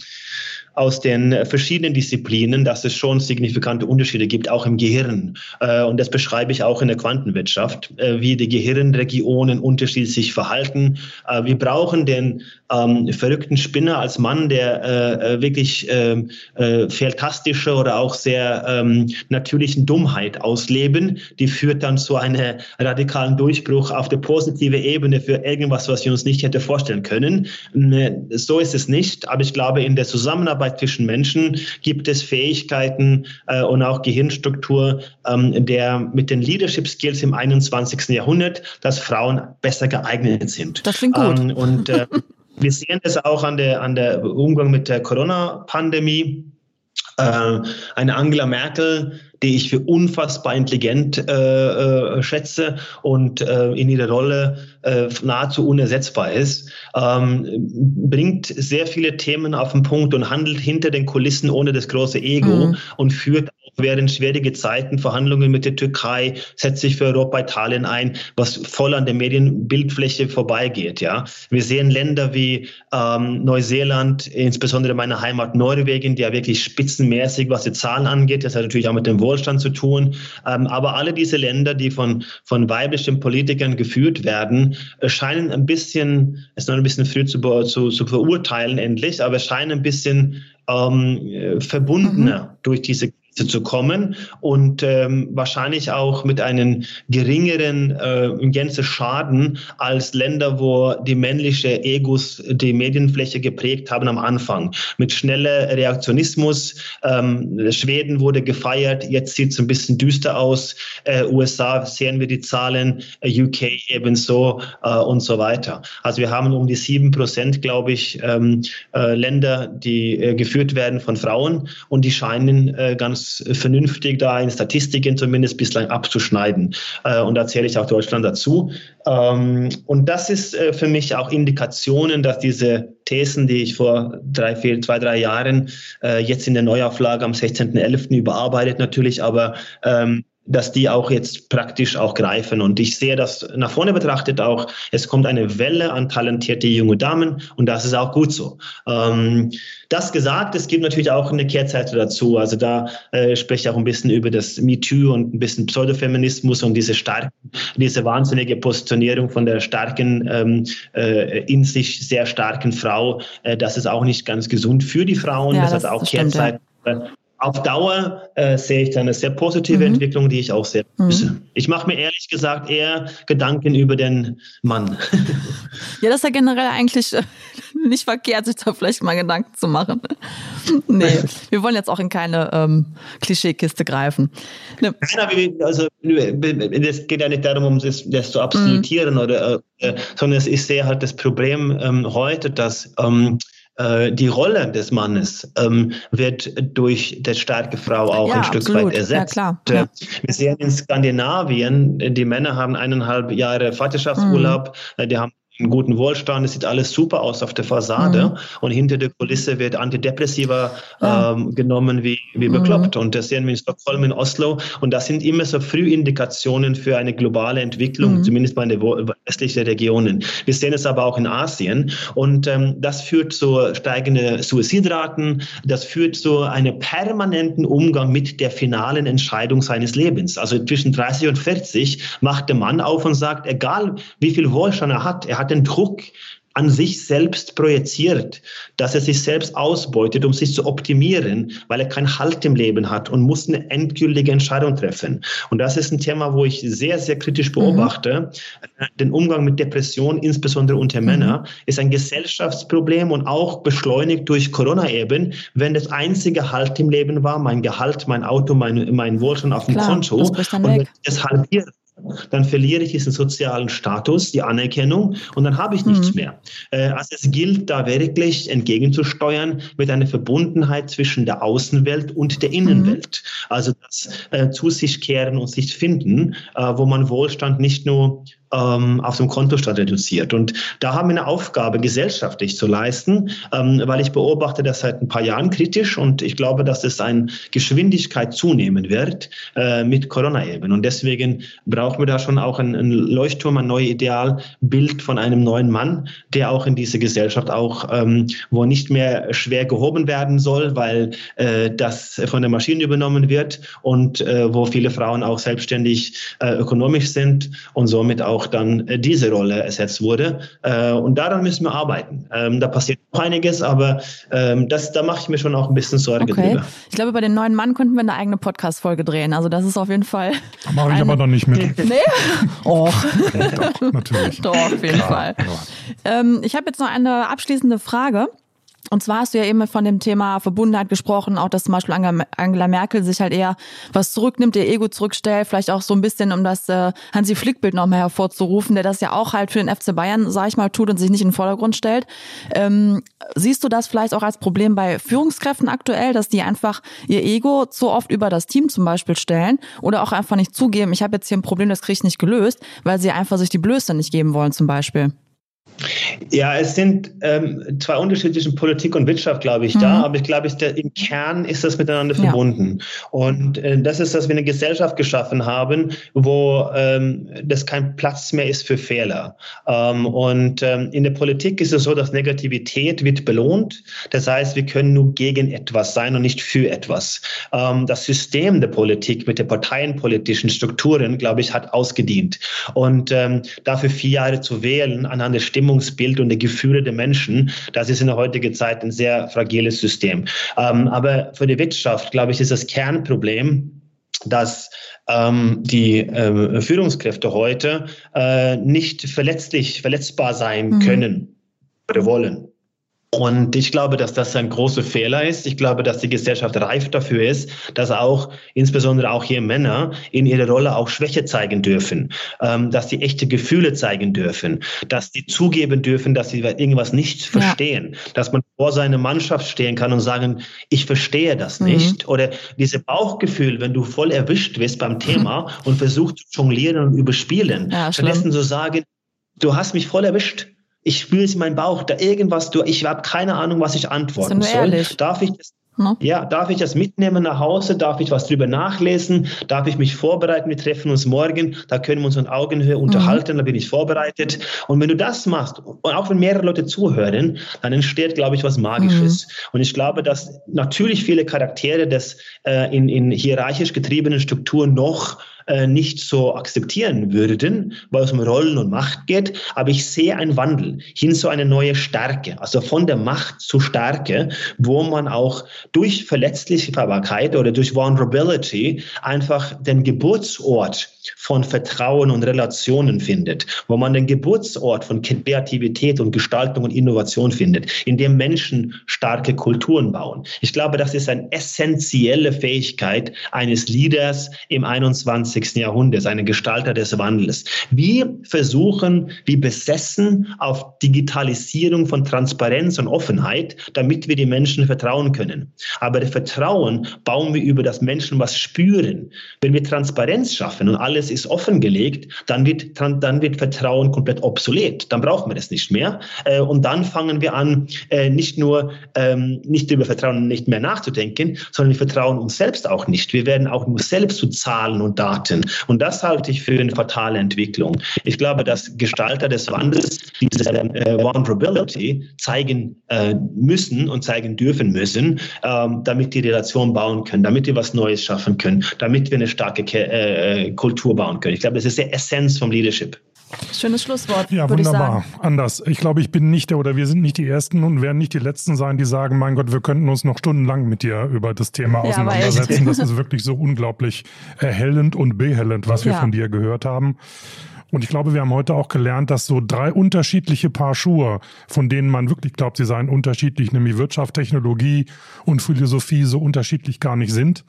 aus den verschiedenen Disziplinen, dass es schon signifikante Unterschiede gibt, auch im Gehirn. Äh, und das beschreibe ich auch in der Quantenwirtschaft, äh, wie die Gehirnregionen unterschiedlich sich verhalten. Äh, wir brauchen den ähm, verrückten Spinner als Mann, der äh, wirklich äh, äh, fantastische oder auch sehr ähm, natürlichen Dummheit ausleben. Die führt dann zu einem radikalen Durchbruch auf der positive Ebene für irgendwas, was wir uns nicht hätte vorstellen können. So ist es nicht, aber ich glaube, in der Zusammenarbeit zwischen Menschen gibt es Fähigkeiten äh, und auch Gehirnstruktur, ähm, der mit den Leadership Skills im 21. Jahrhundert, dass Frauen besser geeignet sind. Das klingt gut. Ähm, und äh, Wir sehen das auch an der, an der Umgang mit der Corona-Pandemie. Äh, eine Angela Merkel, die ich für unfassbar intelligent äh, äh, schätze und äh, in ihrer Rolle äh, nahezu unersetzbar ist, ähm, bringt sehr viele Themen auf den Punkt und handelt hinter den Kulissen ohne das große Ego mhm. und führt während schwierige Zeiten Verhandlungen mit der Türkei, setzt sich für Europa, Italien ein, was voll an der Medienbildfläche vorbeigeht. Ja, wir sehen Länder wie ähm, Neuseeland, insbesondere meine Heimat Norwegen, die ja wirklich spitzenmäßig, was die Zahlen angeht. Das hat natürlich auch mit dem Wohlstand zu tun. Ähm, aber alle diese Länder, die von von weiblichen Politikern geführt werden, scheinen ein bisschen, es ist noch ein bisschen früh zu, zu, zu verurteilen endlich, aber scheinen ein bisschen ähm, verbundener mhm. durch diese zu kommen und ähm, wahrscheinlich auch mit einem geringeren äh, Gänze Schaden als Länder, wo die männliche Egos die Medienfläche geprägt haben am Anfang. Mit schneller Reaktionismus. Ähm, Schweden wurde gefeiert, jetzt sieht es ein bisschen düster aus. Äh, USA sehen wir die Zahlen, äh, UK ebenso äh, und so weiter. Also wir haben um die sieben Prozent, glaube ich, ähm, äh, Länder, die äh, geführt werden von Frauen und die scheinen äh, ganz vernünftig da in Statistiken zumindest bislang abzuschneiden. Äh, und da zähle ich auch Deutschland dazu. Ähm, und das ist äh, für mich auch Indikationen, dass diese Thesen, die ich vor drei, vier, zwei, drei Jahren äh, jetzt in der Neuauflage am 16.11. überarbeitet natürlich, aber ähm, dass die auch jetzt praktisch auch greifen. Und ich sehe das nach vorne betrachtet auch, es kommt eine Welle an talentierte junge Damen und das ist auch gut so. Ähm, das gesagt, es gibt natürlich auch eine Kehrseite dazu. Also da äh, spreche ich auch ein bisschen über das MeToo und ein bisschen Pseudofeminismus und diese starke, diese wahnsinnige Positionierung von der starken, ähm, äh, in sich sehr starken Frau. Äh, das ist auch nicht ganz gesund für die Frauen. Ja, das, das, hat auch Kehrseiten. Ja auf Dauer äh, sehe ich da eine sehr positive mhm. Entwicklung, die ich auch sehr begrüße. Mhm. Ich mache mir ehrlich gesagt eher Gedanken über den Mann. ja, das ist ja generell eigentlich äh, nicht verkehrt, sich da vielleicht mal Gedanken zu machen. nee, wir wollen jetzt auch in keine ähm, Klischeekiste greifen. Ne. Nein, also es geht ja nicht darum, um das, das zu absolutieren, mhm. oder, äh, sondern ich sehe halt das Problem ähm, heute, dass ähm, äh, die Rolle des Mannes ähm, wird durch die starke Frau auch ja, ein Stück absolut. weit ersetzt. Ja, klar. Ja. Wir sehen in Skandinavien, die Männer haben eineinhalb Jahre Vaterschaftsurlaub, mhm. die haben einen guten Wohlstand, es sieht alles super aus auf der Fassade mhm. und hinter der Kulisse wird Antidepressiva ja. ähm, genommen wie, wie mhm. bekloppt. Und das sehen wir in Stockholm, in Oslo und das sind immer so Frühindikationen für eine globale Entwicklung, mhm. zumindest bei den westlichen Regionen. Wir sehen es aber auch in Asien und ähm, das führt zu steigenden Suizidraten, das führt zu einem permanenten Umgang mit der finalen Entscheidung seines Lebens. Also zwischen 30 und 40 macht der Mann auf und sagt, egal wie viel Wohlstand er hat, er hat den Druck, an sich selbst projiziert, dass er sich selbst ausbeutet, um sich zu optimieren, weil er keinen Halt im Leben hat und muss eine endgültige Entscheidung treffen. Und das ist ein Thema, wo ich sehr, sehr kritisch mhm. beobachte. Mhm. Den Umgang mit Depression, insbesondere unter mhm. Männern, ist ein Gesellschaftsproblem und auch beschleunigt durch Corona eben, wenn das einzige Halt im Leben war, mein Gehalt, mein Auto, mein, mein Wohlstand auf dem Klar, Konto. und es halbiert dann verliere ich diesen sozialen Status, die Anerkennung und dann habe ich nichts mhm. mehr. Äh, also es gilt da wirklich entgegenzusteuern mit einer Verbundenheit zwischen der Außenwelt und der Innenwelt. Mhm. Also das äh, zu sich kehren und sich finden, äh, wo man Wohlstand nicht nur ähm, auf dem Kontostand reduziert. Und da haben wir eine Aufgabe gesellschaftlich zu leisten, ähm, weil ich beobachte das seit ein paar Jahren kritisch und ich glaube, dass es eine Geschwindigkeit zunehmen wird äh, mit Corona eben. Und deswegen brauchen wir da schon auch ein, ein Leuchtturm, ein neues Idealbild von einem neuen Mann, der auch in diese Gesellschaft auch, ähm, wo nicht mehr schwer gehoben werden soll, weil äh, das von der Maschine übernommen wird und äh, wo viele Frauen auch selbstständig äh, ökonomisch sind und somit auch auch dann äh, diese Rolle ersetzt wurde. Äh, und daran müssen wir arbeiten. Ähm, da passiert noch einiges, aber ähm, das, da mache ich mir schon auch ein bisschen Sorge okay. drüber. Ich glaube, über den neuen Mann könnten wir eine eigene Podcast-Folge drehen. Also das ist auf jeden Fall. Da mache ich eine... aber noch nicht mit. Nee? Och. Ja, doch, natürlich. Doch, auf jeden Klar, Fall. Ähm, ich habe jetzt noch eine abschließende Frage. Und zwar hast du ja eben von dem Thema Verbundenheit gesprochen, auch dass zum Beispiel Angela Merkel sich halt eher was zurücknimmt, ihr Ego zurückstellt, vielleicht auch so ein bisschen, um das äh, Hansi Flick-Bild nochmal hervorzurufen, der das ja auch halt für den FC Bayern, sag ich mal, tut und sich nicht in den Vordergrund stellt. Ähm, siehst du das vielleicht auch als Problem bei Führungskräften aktuell, dass die einfach ihr Ego zu oft über das Team zum Beispiel stellen oder auch einfach nicht zugeben, ich habe jetzt hier ein Problem, das kriege ich nicht gelöst, weil sie einfach sich die Blöße nicht geben wollen zum Beispiel? Ja, es sind ähm, zwei unterschiedliche Politik und Wirtschaft, glaube ich, mhm. da. Aber ich glaube, ich, der, im Kern ist das miteinander ja. verbunden. Und äh, das ist, dass wir eine Gesellschaft geschaffen haben, wo ähm, das kein Platz mehr ist für Fehler. Ähm, und ähm, in der Politik ist es so, dass Negativität wird belohnt. Das heißt, wir können nur gegen etwas sein und nicht für etwas. Ähm, das System der Politik mit den parteienpolitischen Strukturen, glaube ich, hat ausgedient. Und ähm, dafür vier Jahre zu wählen anhand der Stimmung Stimmungsbild und der Gefühle der Menschen. Das ist in der heutigen Zeit ein sehr fragiles System. Ähm, aber für die Wirtschaft, glaube ich, ist das Kernproblem, dass ähm, die äh, Führungskräfte heute äh, nicht verletzlich, verletzbar sein mhm. können oder wollen. Und ich glaube, dass das ein großer Fehler ist. Ich glaube, dass die Gesellschaft reif dafür ist, dass auch, insbesondere auch hier Männer, in ihrer Rolle auch Schwäche zeigen dürfen, ähm, dass sie echte Gefühle zeigen dürfen, dass sie zugeben dürfen, dass sie irgendwas nicht verstehen, ja. dass man vor seiner Mannschaft stehen kann und sagen, ich verstehe das mhm. nicht. Oder diese Bauchgefühl, wenn du voll erwischt wirst beim Thema und versuchst zu jonglieren und überspielen, ja, stattdessen zu sagen, du hast mich voll erwischt ich spüre es in meinem Bauch, da irgendwas, du, ich habe keine Ahnung, was ich antworten soll. Ehrlich? Darf ich das? No? Ja, darf ich das mitnehmen nach Hause? Darf ich was drüber nachlesen? Darf ich mich vorbereiten? Wir treffen uns morgen, da können wir uns in Augenhöhe mhm. unterhalten, mhm. da bin ich vorbereitet. Und wenn du das machst, und auch wenn mehrere Leute zuhören, dann entsteht, glaube ich, was Magisches. Mhm. Und ich glaube, dass natürlich viele Charaktere des äh, in, in hierarchisch getriebenen Strukturen noch äh, nicht so akzeptieren würden, weil es um Rollen und Macht geht. Aber ich sehe einen Wandel hin zu einer neuen Stärke, also von der Macht zu Stärke, wo man auch durch Verletzlichkeit oder durch Vulnerability einfach den Geburtsort von Vertrauen und Relationen findet, wo man den Geburtsort von Kreativität und Gestaltung und Innovation findet, in dem Menschen starke Kulturen bauen. Ich glaube, das ist eine essentielle Fähigkeit eines Leaders im 21. Jahrhundert, eine Gestalter des Wandels. Wir versuchen, wie besessen auf Digitalisierung von Transparenz und Offenheit, damit wir die Menschen vertrauen können. Aber das Vertrauen bauen wir über das Menschen was spüren. Wenn wir Transparenz schaffen und alle alles ist offengelegt, dann wird, dann wird Vertrauen komplett obsolet. Dann brauchen wir das nicht mehr. Äh, und dann fangen wir an, äh, nicht nur ähm, nicht über Vertrauen nicht mehr nachzudenken, sondern wir vertrauen uns selbst auch nicht. Wir werden auch nur selbst zu Zahlen und Daten. Und das halte ich für eine fatale Entwicklung. Ich glaube, dass Gestalter des Wandels diese äh, Vulnerability zeigen äh, müssen und zeigen dürfen müssen, ähm, damit die Relation bauen können, damit wir was Neues schaffen können, damit wir eine starke äh, Kultur bauen können. Ich glaube, das ist die Essenz vom Leadership. Schönes Schlusswort. Ja, wunderbar. Ich Anders. Ich glaube, ich bin nicht der oder wir sind nicht die Ersten und werden nicht die Letzten sein, die sagen, mein Gott, wir könnten uns noch stundenlang mit dir über das Thema auseinandersetzen. Ja, das ist wirklich so unglaublich erhellend und behellend, was wir ja. von dir gehört haben. Und ich glaube, wir haben heute auch gelernt, dass so drei unterschiedliche Paar Schuhe, von denen man wirklich glaubt, sie seien unterschiedlich, nämlich Wirtschaft, Technologie und Philosophie so unterschiedlich gar nicht sind.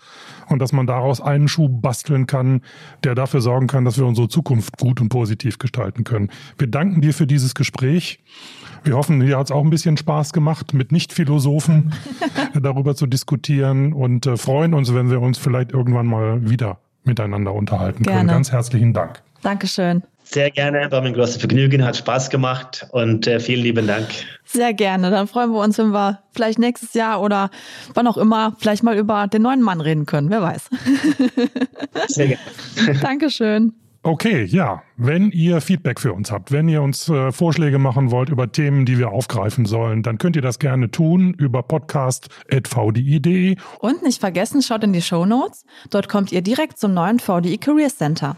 Und dass man daraus einen Schuh basteln kann, der dafür sorgen kann, dass wir unsere Zukunft gut und positiv gestalten können. Wir danken dir für dieses Gespräch. Wir hoffen, dir hat es auch ein bisschen Spaß gemacht, mit Nicht-Philosophen darüber zu diskutieren und äh, freuen uns, wenn wir uns vielleicht irgendwann mal wieder miteinander unterhalten Gerne. können. Ganz herzlichen Dank. Dankeschön. Sehr gerne, war mir ein großes Vergnügen, hat Spaß gemacht und äh, vielen lieben Dank. Sehr gerne. Dann freuen wir uns, wenn wir vielleicht nächstes Jahr oder wann auch immer vielleicht mal über den neuen Mann reden können. Wer weiß. Sehr gerne. Dankeschön. Okay, ja. Wenn ihr Feedback für uns habt, wenn ihr uns äh, Vorschläge machen wollt über Themen, die wir aufgreifen sollen, dann könnt ihr das gerne tun über podcast.vdi.de. Und nicht vergessen, schaut in die Show Notes. Dort kommt ihr direkt zum neuen VDI Career Center.